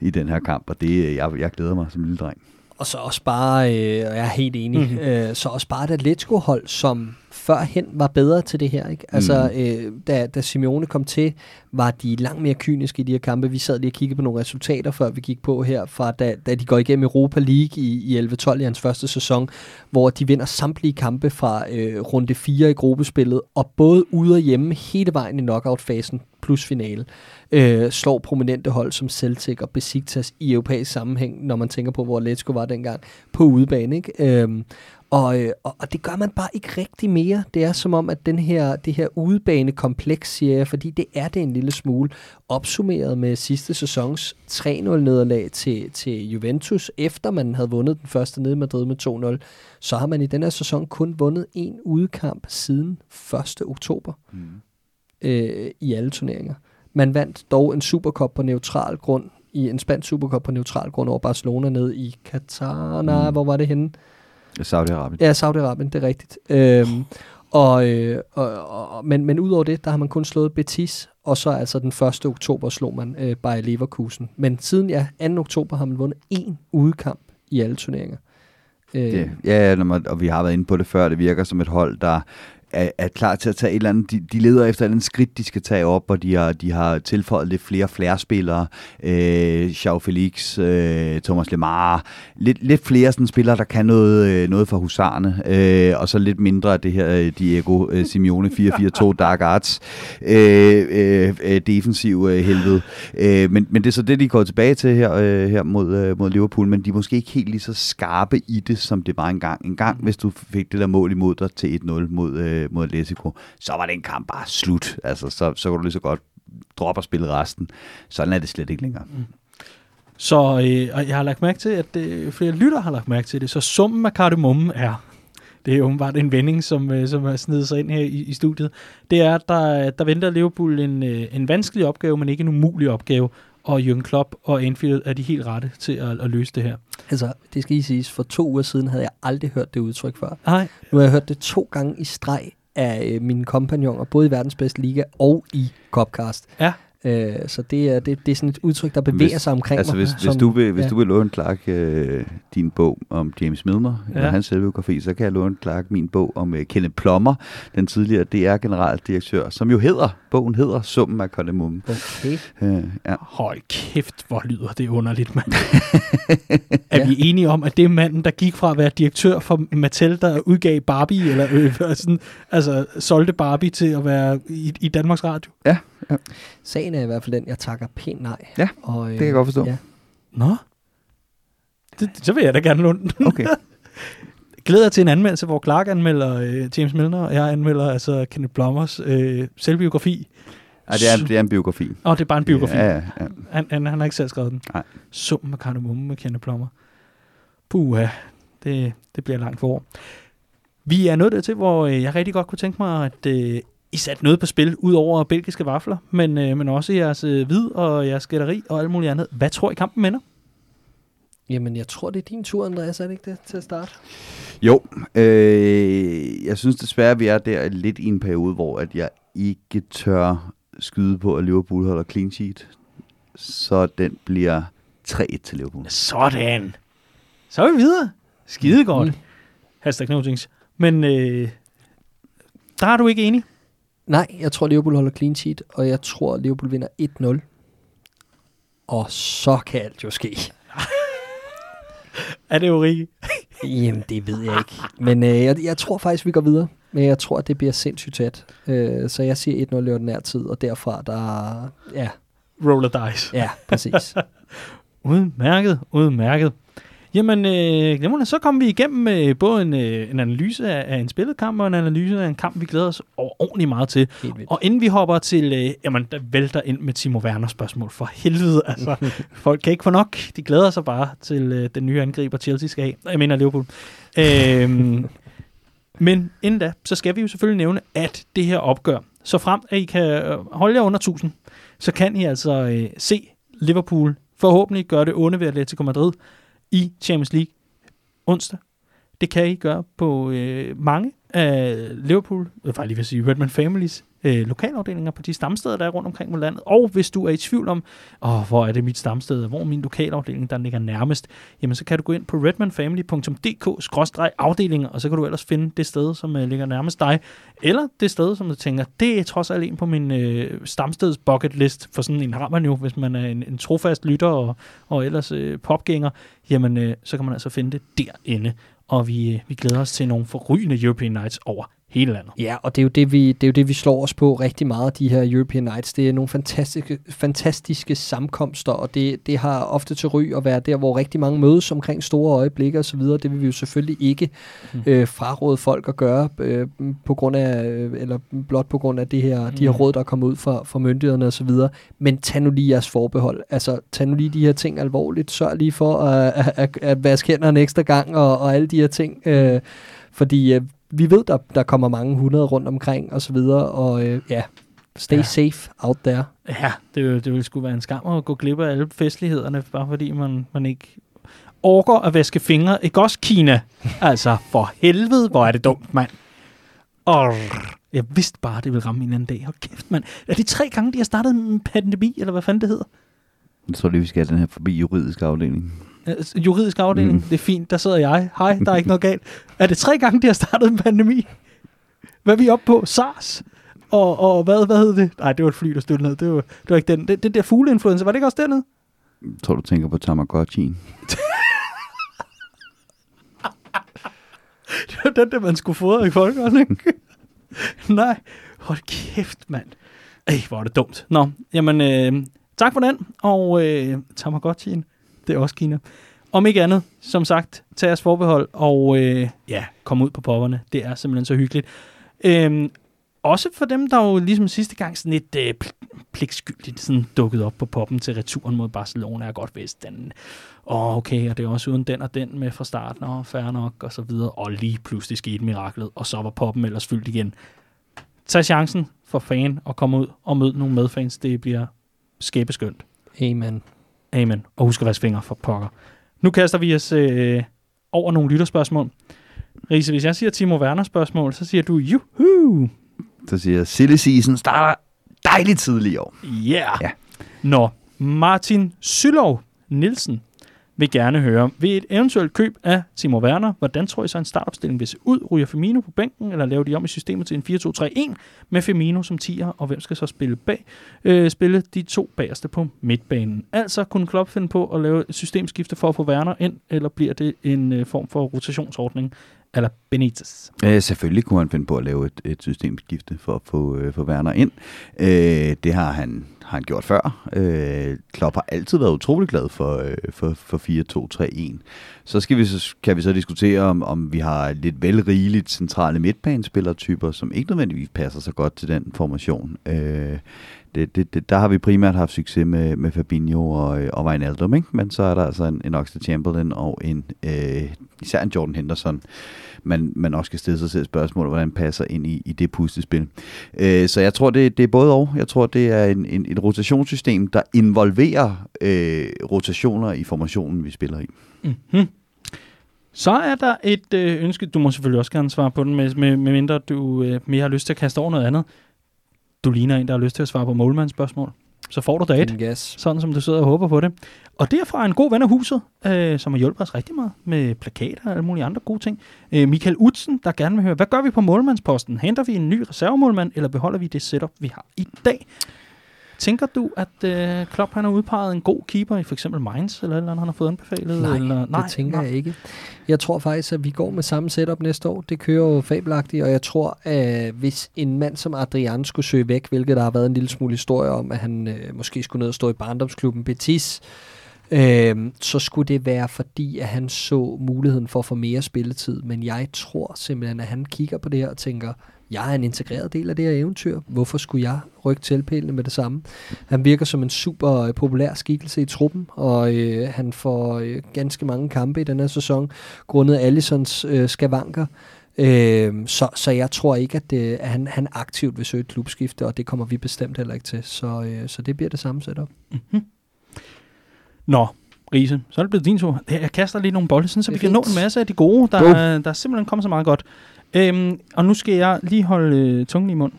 øh, i den her kamp, og det, øh, jeg, jeg glæder mig som lille dreng. Og så også bare, øh, og jeg er helt enig, Mhm. mm-hmm. øh, så også bare et Atletico-hold, som førhen var bedre til det her. Ikke? Altså, øh, da, da Simeone kom til, var de langt mere kyniske i de her kampe. Vi sad lige og kiggede på nogle resultater, før vi gik på her, fra da, da de går igennem Europa League i, i 11-12 i hans første sæson, hvor de vinder samtlige kampe fra øh, runde 4 i gruppespillet, og både ude og hjemme hele vejen i knockout-fasen plus finale, øh, slår prominente hold som Celtic og Besiktas i europæisk sammenhæng, når man tænker på, hvor Atletico var dengang, på udebane. Ikke? Øhm, og, øh, og, og det gør man bare ikke rigtig mere. Det er som om, at den her, det her udebanekompleks, siger jeg, fordi det er det en lille smule, opsummeret med sidste sæsons 3-0-nederlag til, til Juventus, efter man havde vundet den første nede i Madrid med 2-0, så har man i den her sæson kun vundet en udekamp siden 1. oktober Mm øh, i alle turneringer. Man vandt dog en Supercup på neutral grund, i en spansk Supercup på neutral grund over Barcelona ned i Qatar. Nej, Mm. hvor var det henne? Saudi-Arabien. Ja, Saudi-Arabien, det er rigtigt. Øhm, og, øh, og, og, men, men udover det, der har man kun slået Betis, og så altså den 1. oktober slog man øh, Bayer Leverkusen. Men siden ja, 2. oktober har man vundet én udekamp i alle turneringer. Øh, Det, ja, ja, når man, og vi har været inde på det før, det virker som et hold, der er, er klar til at tage et eller andet, de, de leder efter et eller andet skridt, de skal tage op, og de har, de har tilføjet lidt flere flere-spillere, øh, Joao Felix, øh, Thomas Lemar, lidt, lidt flere sådan spillere, der kan noget, øh, noget for husarne, øh, og så lidt mindre af det her øh, Diego øh, Simeone 4-4-2 Dark Arts. Øh, øh, øh, defensiv øh, helvede. Øh, men, men det er så det, de går tilbage til her, øh, her mod, øh, mod Liverpool, men de er måske ikke helt lige så skarpe i det, som det var engang. En gang, hvis du fik det der mål imod dig til 1-0 mod, øh, Øh, mod Atletico, så var den kamp bare slut. Altså, så, så kunne du lige så godt droppe og spille resten. Sådan er det slet ikke længere. Mm. Så øh, jeg har lagt mærke til, at øh, flere lytter har lagt mærke til det, så summen af kardemommen er, det er åbenbart en vending, som, øh, som har snedet sig ind her i, i studiet, det er, at der, der venter Liverpool en, øh, en vanskelig opgave, men ikke en umulig opgave, og Jürgen Klopp og Anfield er de helt rette til at, at løse det her. Altså, det skal I siges, for to uger siden havde jeg aldrig hørt det udtryk før. Nej, Nu har jeg hørt det to gange i streg af øh, mine kompagnoner, både i verdens bedste liga og i Copcast. Ja. Øh, så det er, det, det er sådan et udtryk, der bevæger Hvis- sig omkring Altså, mig. hvis, hvis, du vil, hvis ja. du vil låne Clark øh, din bog om James Milner, ja. Ja. og hans selvbiografi, så kan jeg låne Clark min bog om øh, Kenneth Plummer, den tidligere DR-generaldirektør, som jo hedder, bogen hedder Summen af Kardemommen. Okay. Øh, ja. hold kæft, hvor lyder det underligt, mand. er vi enige om, at det er manden, der gik fra at være direktør for Mattel, der udgav Barbie, eller øh, sådan, altså solgte Barbie til at være i, i Danmarks Radio? Sagen er i hvert fald den, jeg takker pænt nej. Ja, og, øh, det kan jeg godt forstå. Ja. Nå, det, så vil jeg da gerne låne den. Okay. Glæder jeg til en anmeldelse, hvor Clark anmelder øh, James Milner, og jeg anmelder altså Kenneth Plummers øh, selvbiografi. Ej, det, er, det er en biografi. Og det er bare en biografi. Ja, ja, ja. Han, han, han har ikke selv skrevet den. Nej. Summen med kardemomme med Kenneth Plummer. Puha, det, det bliver langt for år. Vi er nået dertil, hvor øh, jeg rigtig godt kunne tænke mig, at øh, I satte noget på spil, ud over belgiske vafler, men, øh, men også jeres øh, hvid og jeres gætteri og alt muligt andet. Hvad tror I kampen ender? Jamen, jeg tror, det er din tur, Andreas, er det ikke det, til at starte? Jo, øh, jeg synes desværre, at vi er der lidt i en periode, hvor at jeg ikke tør skyde på, at Liverpool holder clean sheet. Så den bliver 3-1 til Liverpool. Sådan. Så er vi videre. Skide godt. Mm. Hashtag no things. Men øh, der er du ikke enig. Nej, jeg tror, Liverpool holder clean sheet, og jeg tror, Liverpool vinder 1-0. Og så kan alt jo ske. Er det jo rigtigt? Jamen, det ved jeg ikke. Men øh, jeg, jeg tror faktisk, vi går videre. Men jeg tror, det bliver sindssygt tæt. Øh, så jeg siger 1-0 i ordinær tid, og derfra, der... Ja, Roller dice. ja præcis. Udmærket, udmærket. Jamen, øh, glimrende. så kommer vi igennem med både en, øh, en analyse af, af en spillet kamp og en analyse af en kamp, vi glæder os ordentligt meget til. Og inden vi hopper til, øh, jamen, der vælter ind med Timo Werner spørgsmål. For helvede, altså. folk kan ikke få nok. De glæder sig bare til øh, den nye angriber, Chelsea skal have. Jeg mener Liverpool. Øhm, men inden da, så skal vi jo selvfølgelig nævne, at det her opgør, så frem at I kan øh, holde jer under 1000, så kan I altså øh, se Liverpool forhåbentlig gøre det onde ved Atletico Madrid i Champions League onsdag. Det kan I gøre på øh, mange af Liverpool, øh, jeg var lige vil sige Redman Families øh, lokalafdelinger på de stamsteder, der er rundt omkring i landet. Og hvis du er i tvivl om, åh, hvor er det mit stamsted, hvor er min lokalafdeling, der ligger nærmest, jamen så kan du gå ind på redmanfamily.dk-afdelinger, og så kan du ellers finde det sted, som øh, ligger nærmest dig, eller det sted, som du tænker, det er trods alt en på min øh, stamsteds bucket list, for sådan en har man jo, hvis man er en, en trofast lytter og, og ellers øh, popgænger, jamen øh, så kan man altså finde det derinde. Og vi, øh, vi glæder os til nogle forrygende European Nights over hele landet. Ja, og det er, jo det, vi, det er jo det, vi slår os på rigtig meget, de her European Nights. Det er nogle fantastiske, fantastiske samkomster, og det, det har ofte til ry at være der, hvor rigtig mange mødes omkring store øjeblikke osv. Det vil vi jo selvfølgelig ikke Mm. øh, fraråde folk at gøre, øh, på grund af, øh, eller blot på grund af det her, de her Mm. råd, der kommer ud fra, fra myndighederne osv. Men tag nu lige jeres forbehold. Altså, tag nu lige de her ting alvorligt. Sørg lige for at, at, at, at vaske hænder en ekstra gang, og, og alle de her ting. Øh, fordi øh, vi ved, der, der kommer mange hundrede rundt omkring og så videre, og øh, ja, stay Ja. safe out there. Ja, det, vil- det ville sgu være en skam at gå glip af alle festlighederne, bare fordi man, man ikke orker at vaske fingre. Ikke også Kina? Altså, for helvede, hvor er det dumt, mand. Og jeg vidste bare, det ville ramme en anden dag. Hold kæft, mand. Er det tre gange, de har startet en pandemi, eller hvad fanden det hedder? Jeg tror lige, vi skal have den her forbi juridisk afdeling. Altså, Juridisk afdeling, Mm. det er fint, der sidder jeg. Hej, der er ikke noget galt. Er det tre gange, de har startet en pandemi? Hvad er vi oppe på? SARS? Og, og hvad, hvad hed det? Nej, det var et fly, der stødte ned. Det var, det var ikke den. Det, det der fugleinfluenza, var det ikke også dernede? Jeg tror, du tænker på Tamagotchi'en. Det var den, der man skulle fodre i folkeånden, ikke? Nej, hold kæft, mand. Ej, hvor er det dumt. Nå, jamen, øh, tak for den, og øh, Tamagotchi'en, det er også Kina. Om ikke andet, som sagt, tag jeres forbehold, og øh, ja, kom ud på popperne. Det er simpelthen så hyggeligt. Øhm, også for dem, der jo ligesom sidste gang sådan lidt øh, pl- pligtskyldigt sådan dukket op på poppen til returen mod Barcelona, er godt vidst, den, åh okay, og det er også uden den og den med fra starten, og fair nok, og så videre, og lige pludselig skete miraklet, og så var poppen ellers fyldt igen. Tag chancen for fan og komme ud og møde nogle medfans, det bliver skæbeskyndt. Amen. Amen. Og husk at vaske fingre for pokker. Nu kaster vi os øh, over nogle lytterspørgsmål. Riese, hvis jeg siger Timo Werner spørgsmål, så siger du, juhu! Så siger jeg, silly season starter dejligt tidligt i år. Yeah! Ja. Nå, Martin Sylov Nielsen vil gerne høre, ved et eventuelt køb af Timo Werner, hvordan tror I så en startopstilling vil se ud? Ryger Firmino på bænken, eller laver de om i systemet til en 4-2-3-1 med Firmino som 10'er, og hvem skal så spille bag? Øh, spille de to bagerste på midtbanen. Altså, kunne Klopp finde på at lave et systemskifte for at få Werner ind, eller bliver det en øh, form for rotationsordning, eller Benitez? Øh, selvfølgelig kunne han finde på at lave et, et systemskifte for at få, øh, få Werner ind. Øh, det har han, har han gjort før. Øh, Klopp har altid været utrolig glad for, øh, for, for 4-2-3-1. Så, skal vi så kan vi så diskutere, om, om vi har lidt vel rigeligt centrale midtbanespillertyper, som ikke nødvendigvis passer så godt til den formation. Øh, det, det, det, der har vi primært haft succes med, med Fabinho og, øh, og Wijnaldum, ikke? men så er der altså en, en Oxlade Chamberlain og en, øh, især en Jordan Henderson, man, man også skal stille sig selv spørgsmål, hvordan passer ind i, i det puslespil. Øh, så jeg tror, det, det er både og. Jeg tror, det er en, en, et rotationssystem, der involverer øh, rotationer i formationen, vi spiller i. Mm-hmm. Så er der et øh, ønske, du må selvfølgelig også gerne svare på den, med, med, med mindre du øh, mere har lyst til at kaste over noget andet. Du ligner en, der har lyst til at svare på målmandsspørgsmål. Så får du da et, Yes. sådan som du sidder og håber på det. Og derfra en god ven af huset, øh, som har hjulpet os rigtig meget med plakater og alle mulige andre gode ting. Øh, Michael Utsen, der gerne vil høre, hvad gør vi på målmandsposten? Henter vi en ny reservemålmand, eller beholder vi det setup, vi har i dag? Tænker du, at øh, Klopp han har udpeget en god keeper i for eksempel Mainz, eller eller andet, han har fået anbefalet? Nej, eller, det tænker jeg ikke. Jeg tror faktisk, at vi går med samme setup næste år. Det kører jo fabelagtigt, og jeg tror, at hvis en mand som Adrian skulle søge væk, hvilket der har været en lille smule historie om, at han øh, måske skulle ned og stå i barndomsklubben Betis, øh, så skulle det være fordi, at han så muligheden for at få mere spilletid. Men jeg tror simpelthen, at han kigger på det her og tænker, jeg er en integreret del af det her eventyr. Hvorfor skulle jeg rykke tilpælene med det samme? Han virker som en super øh, populær skikkelse i truppen, og øh, han får øh, ganske mange kampe i den her sæson, grundet Allisons øh, skavanker. Øh, så, så jeg tror ikke, at, det, at han, han aktivt vil søge et klubskifte, og det kommer vi bestemt heller ikke til. Så, øh, så det bliver det samme setup. Mm-hmm. Nå, Riese, så er det blevet din tur. Jeg kaster lige nogle bolde, sådan, så vi kan nå en masse af de gode. Der, Go. er, der er simpelthen kommet så meget godt. Øhm, og nu skal jeg lige holde øh, tungen i mund.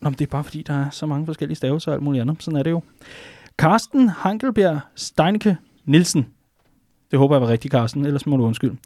Nå, men det er bare fordi, der er så mange forskellige stavelser og alt muligt andet. Sådan er det jo. Carsten Hankelbjerg Steinke Nielsen. Det håber jeg var rigtigt, Carsten, ellers må du undskylde.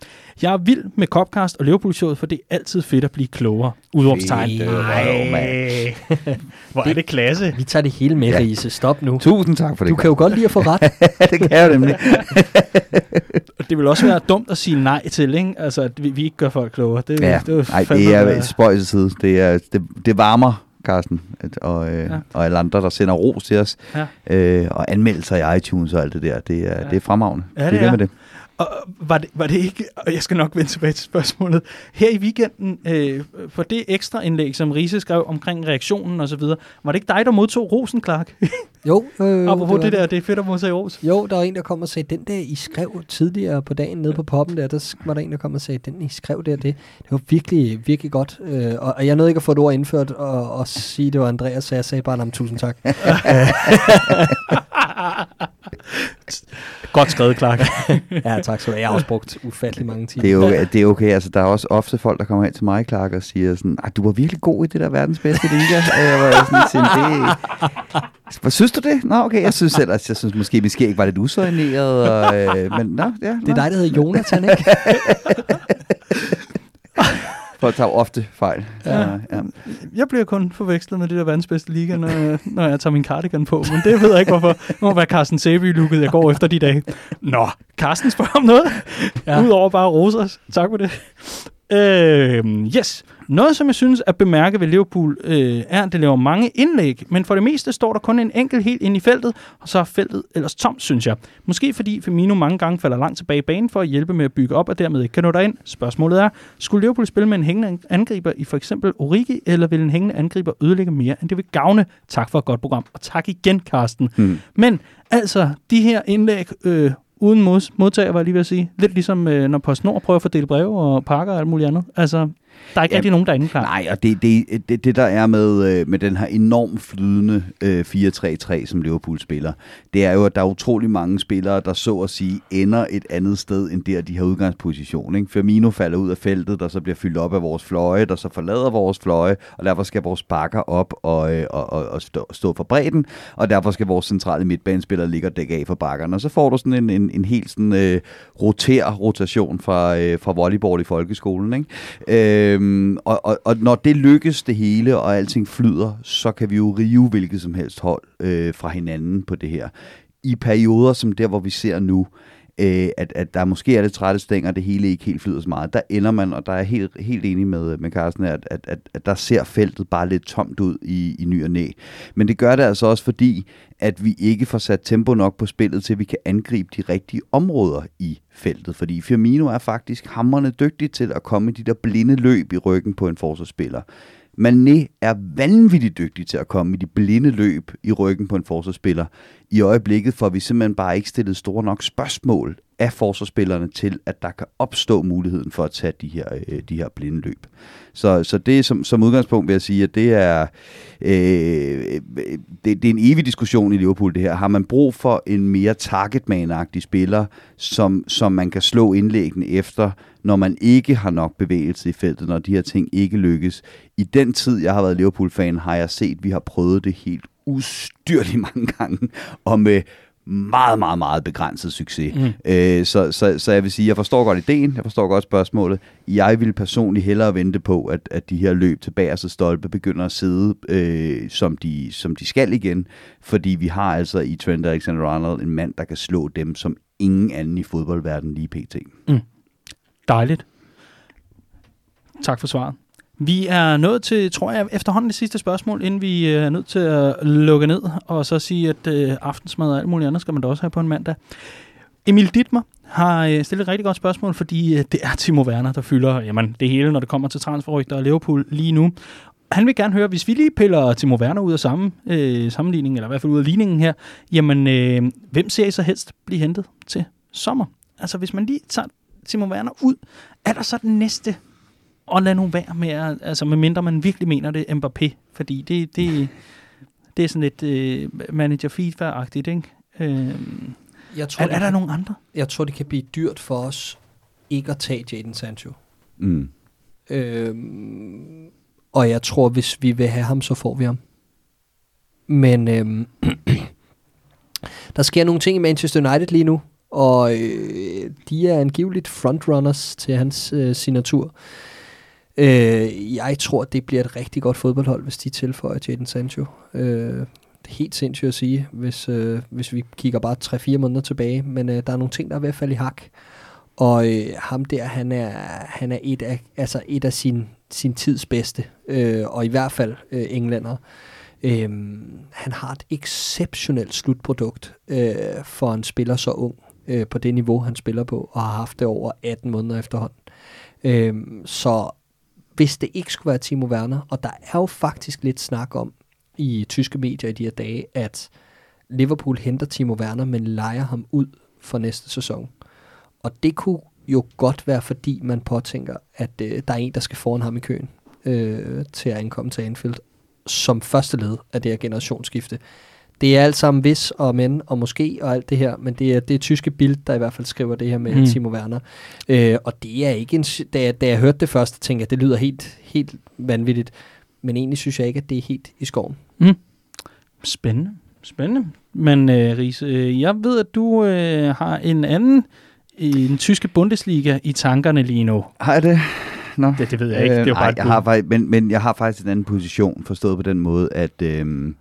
Jeg er vild med Copcast og Liverpool-showet, for det er altid fedt at blive klogere. Røv, mand. Hvor er det klasse. Vi tager det hele med, Ja. Riese. Stop nu. Tusind tak for det. Du kan jo godt lide at få ret. det kan jeg jo nemlig. Det vil også være dumt at sige nej til, ikke? Altså, at vi, vi ikke gør folk klogere. Det, Ja, det, nej, fandme det er være- et spøjs til side. Det, er, det, det varmer, Carsten, at, og, øh, Ja. og alle andre, der sender ros til os, Ja. øh, og anmeldelser i iTunes og alt det der. Det er, Ja. det er fremragende. Ja, det ved er. med det. Og var det, var det ikke, og jeg skal nok vende tilbage til spørgsmålet, her i weekenden, øh, for det ekstra indlæg, som Riese skrev omkring reaktionen og så videre, var det ikke dig, der modtog rosen, Clark? Jo, øh, Apropos var det der, det er fedt at modtage ros. Jo, der var en, der kom og sagde, den der, I skrev tidligere på dagen nede på poppen der, der var der en, der kom og sagde, den I skrev der, det, det var virkelig, virkelig godt. Øh, og, og jeg nåede ikke at få et ord indført og, og sige, det var Andreas, så jeg sagde bare, "Nå, men tusind tak. Godt skrevet, Clark. ja, tak have. Jeg har også brugt ufattelig mange timer. Det er, okay, det er okay. Altså, der er også ofte folk, der kommer hen til mig, Clark, og siger sådan, "Ej, du var virkelig god i det der verdens bedste liga. Jeg sådan, siger, det... Hvad synes du det? Nå, okay, jeg synes ellers, jeg synes måske, vi skal ikke var lidt usøjneret. Og, øh, men nå, ja. Det er dig, der hedder Jonathan, ikke? Folk tager ofte fejl. Ja. Ja. ja. Jeg bliver kun forvekslet med det der verdens bedste liga, når, jeg- når jeg tager min cardigan på, men det ved jeg ikke hvorfor. Det må være Carsten Sæby-looket, jeg går efter de dage. Nå, Carsten spørger om noget, ja. Ja. udover bare at rose os. Tak for det. Øh, yes. Noget, som jeg synes at bemærke ved Liverpool, øh, er, at det laver mange indlæg, men for det meste står der kun en enkelt helt ind i feltet, og så er feltet ellers tomt, synes jeg. Måske fordi Firmino mange gange falder langt tilbage i banen for at hjælpe med at bygge op, og dermed ikke kan nå derind. Spørgsmålet er, skulle Liverpool spille med en hængende angriber i for eksempel Origi, eller vil en hængende angriber ødelægge mere, end det vil gavne? Tak for et godt program, og tak igen, Carsten. Hmm. Men altså, de her indlæg øh, uden mod, modtager, var jeg lige ved at sige. Lidt ligesom, øh, når PostNord prøver at fordele breve og pakker og alt muligt andet. Altså, der er ikke Ja, rigtig nogen, der er inde klar. Nej, og det, det, det, det der er med, øh, med den her enormt flydende øh, 4-3-3, som Liverpool spiller, det er jo, at der er utrolig mange spillere, der så at sige ender et andet sted, end der de har udgangsposition. Ikke? Firmino falder ud af feltet, der så bliver fyldt op af vores fløje, der så forlader vores fløje, og derfor skal vores bakker op og, øh, og, og, og stå, stå for bredden, og derfor skal vores centrale midtbanespillere ligge og dække af for bakkerne. Og så får du sådan en, en, en helt sådan, øh, roter rotation fra, øh, fra volleyball i folkeskolen. Ikke? Øhm, og, og, og når det lykkes det hele, og alting flyder, så kan vi jo rive hvilket som helst hold øh, fra hinanden på det her. I perioder som der, hvor vi ser nu, øh, Øh, at, at der måske er lidt trætte stænger, det hele ikke helt flyder så meget, der ender man, og der er jeg helt, helt enig med, med Carsten, at, at, at, at der ser feltet bare lidt tomt ud i, i ny og næ. Men det gør det altså også fordi, at vi ikke får sat tempo nok på spillet, til at vi kan angribe de rigtige områder i feltet. Fordi Firmino er faktisk hammerne dygtig til at komme i de der blinde løb i ryggen på en forsvarsspiller. Mané er vanvittigt dygtig til at komme i de blinde løb i ryggen på en forsvarsspiller. I øjeblikket får vi simpelthen bare ikke stillet store nok spørgsmål af forsvarsspillerne til, at der kan opstå muligheden for at tage de her, øh, de her blinde løb. Så, så det som, som udgangspunkt vil jeg sige, at det er, øh, det, det er en evig diskussion i Liverpool det her. Har man brug for en mere targetman-agtig spiller, som, som man kan slå indlæggene efter, når man ikke har nok bevægelse i feltet, når de her ting ikke lykkes. I den tid, jeg har været Liverpool-fan, har jeg set, at vi har prøvet det helt ustyrligt mange gange, og med meget, meget, meget begrænset succes. Mm. Øh, så, så, så jeg vil sige, jeg forstår godt ideen, jeg forstår godt spørgsmålet. Jeg vil personligt hellere vente på, at, at de her løb til bagerste stolpe begynder at sidde, øh, som, de, som de skal igen, fordi vi har altså i Trent Alexander-Arnold en mand, der kan slå dem som ingen anden i fodboldverdenen lige pt. Dejligt. Tak for svaret. Vi er nået til, tror jeg, efterhånden det sidste spørgsmål, inden vi øh, er nødt til at lukke ned, og så sige, at øh, aftensmad og alt muligt andet skal man da også have på en mandag. Emil Dittmer har øh, stillet et rigtig godt spørgsmål, fordi øh, det er Timo Werner, der fylder jamen, det hele, når det kommer til transferrygter og Liverpool lige nu. Han vil gerne høre, hvis vi lige piller Timo Werner ud af samme, øh, sammenligning, eller i hvert fald ud af ligningen her, jamen, øh, hvem ser I så helst blive hentet til sommer? Altså, hvis man lige tager Timo Werner ud, er der så den næste og lad nu være med, at, altså medmindre man virkelig mener det, Mbappé, fordi det, det, det er sådan lidt øh, manager FIFA-agtigt, ikke? Øh, Jeg tror, er, er der nogen andre? jeg tror, det kan blive dyrt for os ikke at tage Jadon Sancho. Mm. Øhm, og jeg tror, hvis vi vil have ham, så får vi ham. Men øhm, der sker nogle ting i Manchester United lige nu, og øh, de er angiveligt frontrunners til hans øh, signatur. Øh, jeg tror, det bliver et rigtig godt fodboldhold, hvis de tilføjer Jadon Sancho. Øh, det er helt sindssygt at sige, hvis, øh, hvis vi kigger bare 3-4 måneder tilbage, men øh, der er nogle ting, der er ved at falde i hak. Og øh, ham der, han er, han er et af, altså et af sin, sin tids bedste, øh, og i hvert fald øh, englænder. Øh, han har et exceptionelt slutprodukt øh, for en spiller så ung øh, på det niveau, han spiller på, og har haft det over 18 måneder efterhånden. Øh, så hvis det ikke skulle være Timo Werner, og der er jo faktisk lidt snak om i tyske medier i de her dage, at Liverpool henter Timo Werner, men leger ham ud for næste sæson. Og det kunne jo godt være, fordi man påtænker, at øh, der er en, der skal foran ham i køen øh, til at ankomme til Anfield som første led af det her generationsskifte. Det er alt sammen hvis og men og måske og alt det her, men det er det er tyske Bild, der i hvert fald skriver det her med Mm. mm. Timo Werner. Øh, og det er ikke en... Da jeg, da jeg hørte det første, tænkte jeg, det lyder helt, helt vanvittigt. Men egentlig synes jeg ikke, at det er helt i skoven. Spændende. Spændende. Men øh, Riese, øh, jeg ved, at du øh, har en anden i den tyske Bundesliga i tankerne lige nu. Har jeg det? Nå. Det, det ved jeg ikke. Det er jo Øh, bare ej, et jeg har, faktisk- men, men jeg har faktisk en anden position, forstået på den måde, at, øh,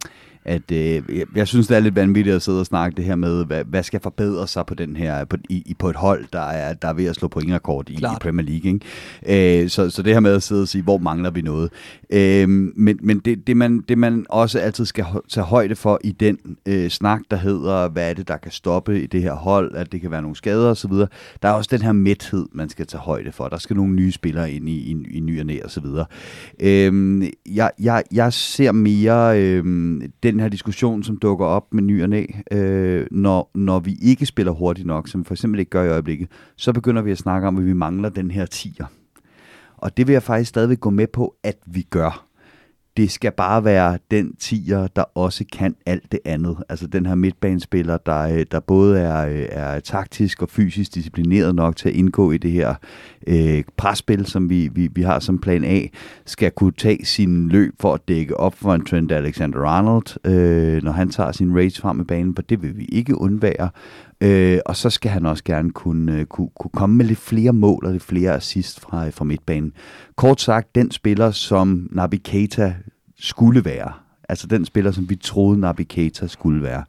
at øh, jeg, jeg synes, det er lidt vanvittigt at sidde og snakke det her med, hvad, hvad skal forbedre sig på, den her, på, i, på et hold, der er, der er ved at slå pointrekord i, i. Premier League. Ikke? Øh, så, så det her med at sidde og sige, hvor mangler vi noget. Øh, men men det, det, man, det, man også altid skal tage højde for i den øh, snak, der hedder, hvad er det, der kan stoppe i det her hold, at det kan være nogle skader osv., der er også den her mæthed, man skal tage højde for. Der skal nogle nye spillere ind i, i, i ny og næ osv. så videre. Øhm, jeg, jeg, jeg ser mere øhm, den her diskussion, som dukker op med ny og næ, øh, når, når vi ikke spiller hurtigt nok, som vi for eksempel ikke gør i øjeblikket, så begynder vi at snakke om, at vi mangler den her tiger. Og det vil jeg faktisk stadigvæk gå med på, at vi gør. Det skal bare være den tiger, der også kan alt det andet. Altså den her midtbanespiller, der, øh, der både er, øh, er taktisk og fysisk disciplineret nok til at indgå i det her øh, presspil, som vi, vi, vi har som plan A, skal kunne tage sin løb for at dække op for en Trent Alexander-Arnold, øh, når han tager sin race frem i banen, for det vil vi ikke undvære. Øh, og så skal han også gerne kunne, øh, kunne, kunne komme med lidt flere mål og lidt flere assist fra, øh, fra midtbanen. Kort sagt, den spiller, som Naby Keita skulle være. Altså den spiller, som vi troede Naby Keita skulle være.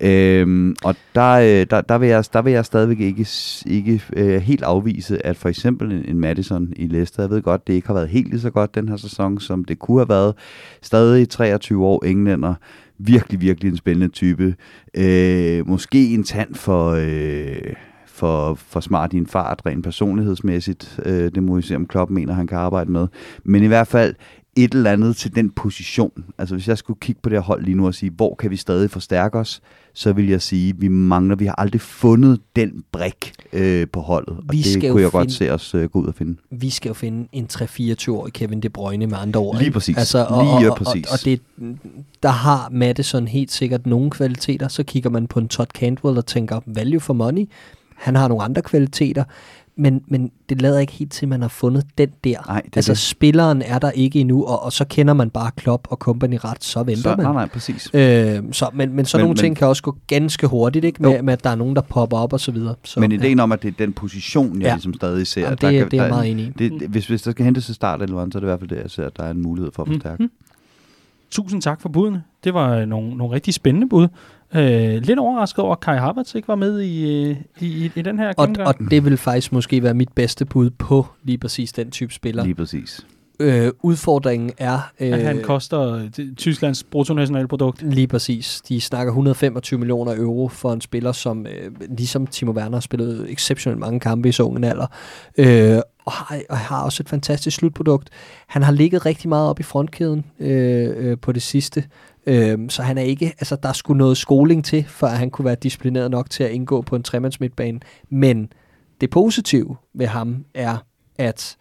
Øhm, og der, øh, der, der, vil jeg, der vil jeg stadigvæk ikke, ikke øh, helt afvise, at for eksempel en, en Madison i Leicester, jeg ved godt, det ikke har været helt lige så godt den her sæson, som det kunne have været. Stadig 23 år englænder, virkelig, virkelig en spændende type. Øh, måske en tand for... Øh, for, for smart i en fart, rent personlighedsmæssigt. Øh, det må vi se, om Klopp mener, han kan arbejde med. Men i hvert fald et eller andet til den position. Altså hvis jeg skulle kigge på det her hold lige nu og sige, hvor kan vi stadig forstærke os, så vil jeg sige, vi mangler, vi har aldrig fundet den brik øh, på holdet. Og Vi det skal kunne jeg godt finde- se os øh, gå ud og finde. Vi skal jo finde en 3-24-årig Kevin De Bruyne med andre ord. Lige præcis. Altså, og, Lige og, præcis. Og, og det, der har Madison helt sikkert nogle kvaliteter. Så kigger man på en Todd Cantwell og tænker, value for money. Han har nogle andre kvaliteter. Men, men det lader ikke helt til, at man har fundet den der. Nej, det altså det. spilleren er der ikke endnu, og, og så kender man bare Klopp og company ret, så venter Så, man. nej, nej, præcis. Øh, så, men, men så Men- nogle men- ting kan også gå ganske hurtigt, ikke? Med, med, at der er nogen, der popper op og så videre. Så, Men ideen om, at det er den position, jeg Ja. ja. ligesom stadig ser. Jamen, der det, kan- det er jeg der- meget enig i. Det, det, hvis, hvis der skal hentes til start eller andet, så er det i hvert fald det, jeg ser, at der er en mulighed for at forstærke. Mhm. Tusind tak for budene. Det var nogle, nogle rigtig spændende bud. Øh, lidt overrasket over, at Kai Havertz ikke var med i, øh, i, i, i den her Og, gennemgang. og det vil faktisk måske være mit bedste bud på lige præcis den type spiller. Lige præcis. Øh, udfordringen er... Øh, At han koster øh, Tysklands bruttonationalprodukt. Lige præcis. De snakker 125 millioner euro for en spiller, som øh, ligesom Timo Werner har spillet exceptionelt mange kampe i så ungen alder. Øh, og, har, og har også et fantastisk slutprodukt. Han har ligget rigtig meget op i frontkæden øh, øh, på det sidste. Øh, så han er ikke, altså der skulle noget skoling til, for at han kunne være disciplineret nok til at indgå på en tremandsmidtbane. Men det positive ved ham er, at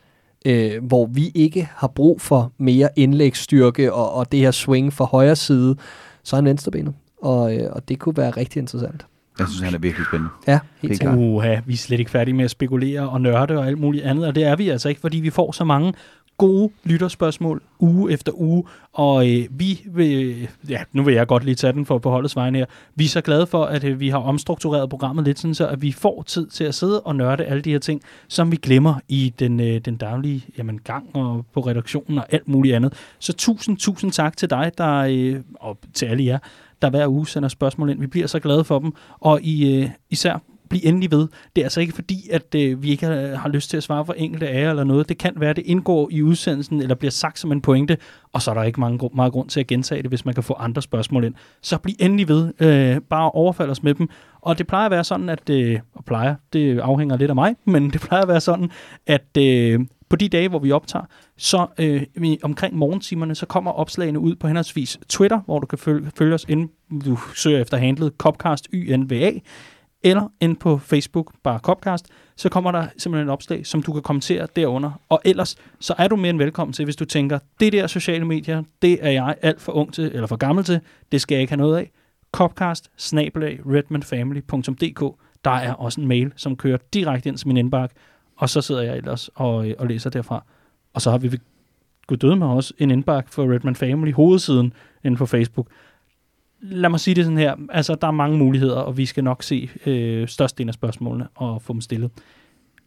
øh, hvor vi ikke har brug for mere indlægsstyrke og, og det her swing fra højre side, så er han venstrebenet. Og, øh, og det kunne være rigtig interessant. Jeg synes, han er virkelig spændende. Ja, Helt klart. Uha, vi er slet ikke færdige med at spekulere og nørde og alt muligt andet, og det er vi altså ikke, fordi vi får så mange gode lytterspørgsmål uge efter uge, og øh, vi vil, ja, nu vil jeg godt lige tage den for på holdets vegne her, vi er så glade for, at øh, vi har omstruktureret programmet lidt, sådan så at vi får tid til at sidde og nørde alle de her ting, som vi glemmer i den, øh, den daglige jamen, gang og på redaktionen og alt muligt andet. Så tusind, tusind tak til dig, der, øh, og til alle jer, der hver uge sender spørgsmål ind. Vi bliver så glade for dem, og I, øh, især bliv endelig ved. Det er altså ikke fordi, at øh, vi ikke har, har lyst til at svare for enkelte af jer eller noget. Det kan være, at det indgår i udsendelsen, eller bliver sagt som en pointe, og så er der ikke mange, meget grund til at gentage det, hvis man kan få andre spørgsmål ind. Så bliv endelig ved. Øh, bare overfald os med dem. Og det plejer at være sådan, at... Øh, og plejer, det afhænger lidt af mig, men det plejer at være sådan, at... Øh, på de dage, hvor vi optager, så øh, omkring morgentimerne, så kommer opslagene ud på henholdsvis Twitter, hvor du kan følge, følge os, inden du søger efter handlet Copcast YNVA, eller ind på Facebook, bare Copcast, så kommer der simpelthen et opslag, som du kan kommentere derunder. Og ellers, så er du mere end velkommen til, hvis du tænker, det der sociale medier, det er jeg alt for ung til, eller for gammel til, det skal jeg ikke have noget af. Copcast, snabelag, redmanfamily.dk. Der er også en mail, som kører direkte ind til min indbakke, og så sidder jeg ellers og, øh, og læser derfra. Og så har vi ved Gud døde med også en indbakke for Redman Family, hovedsiden inde på Facebook. Lad mig sige det sådan her, altså der er mange muligheder, og vi skal nok se øh, størstedelen af spørgsmålene og få dem stillet.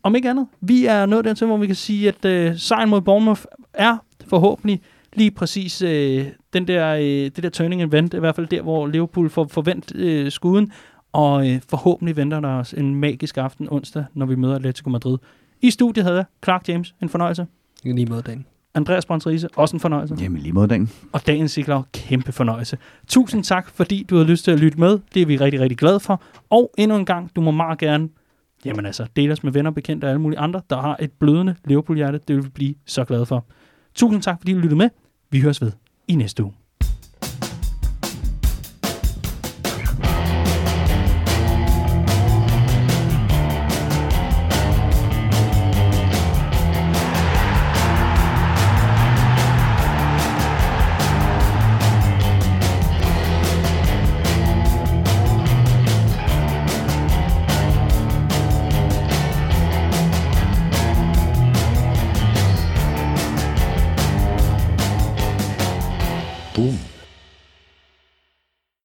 Om ikke andet, vi er nået dertil, hvor vi kan sige, at øh, sejren mod Bournemouth er forhåbentlig lige præcis øh, den der, øh, det der turning event, i hvert fald der, hvor Liverpool får forvent øh, skuden, og øh, forhåbentlig venter der os en magisk aften onsdag, når vi møder Atletico Madrid. I studiet havde jeg Clark James, en fornøjelse. I lige måde, Dan. Andreas Brøndrise, også en fornøjelse. Jamen lige mod den. Og dagens Sigler, kæmpe fornøjelse. Tusind tak, fordi du har lyst til at lytte med. Det er vi rigtig, rigtig glade for. Og endnu en gang, du må meget gerne jamen altså, dele os med venner, bekendte og alle mulige andre, der har et blødende Liverpool-hjerte. Det vil vi blive så glade for. Tusind tak, fordi du lyttede med. Vi høres ved i næste uge.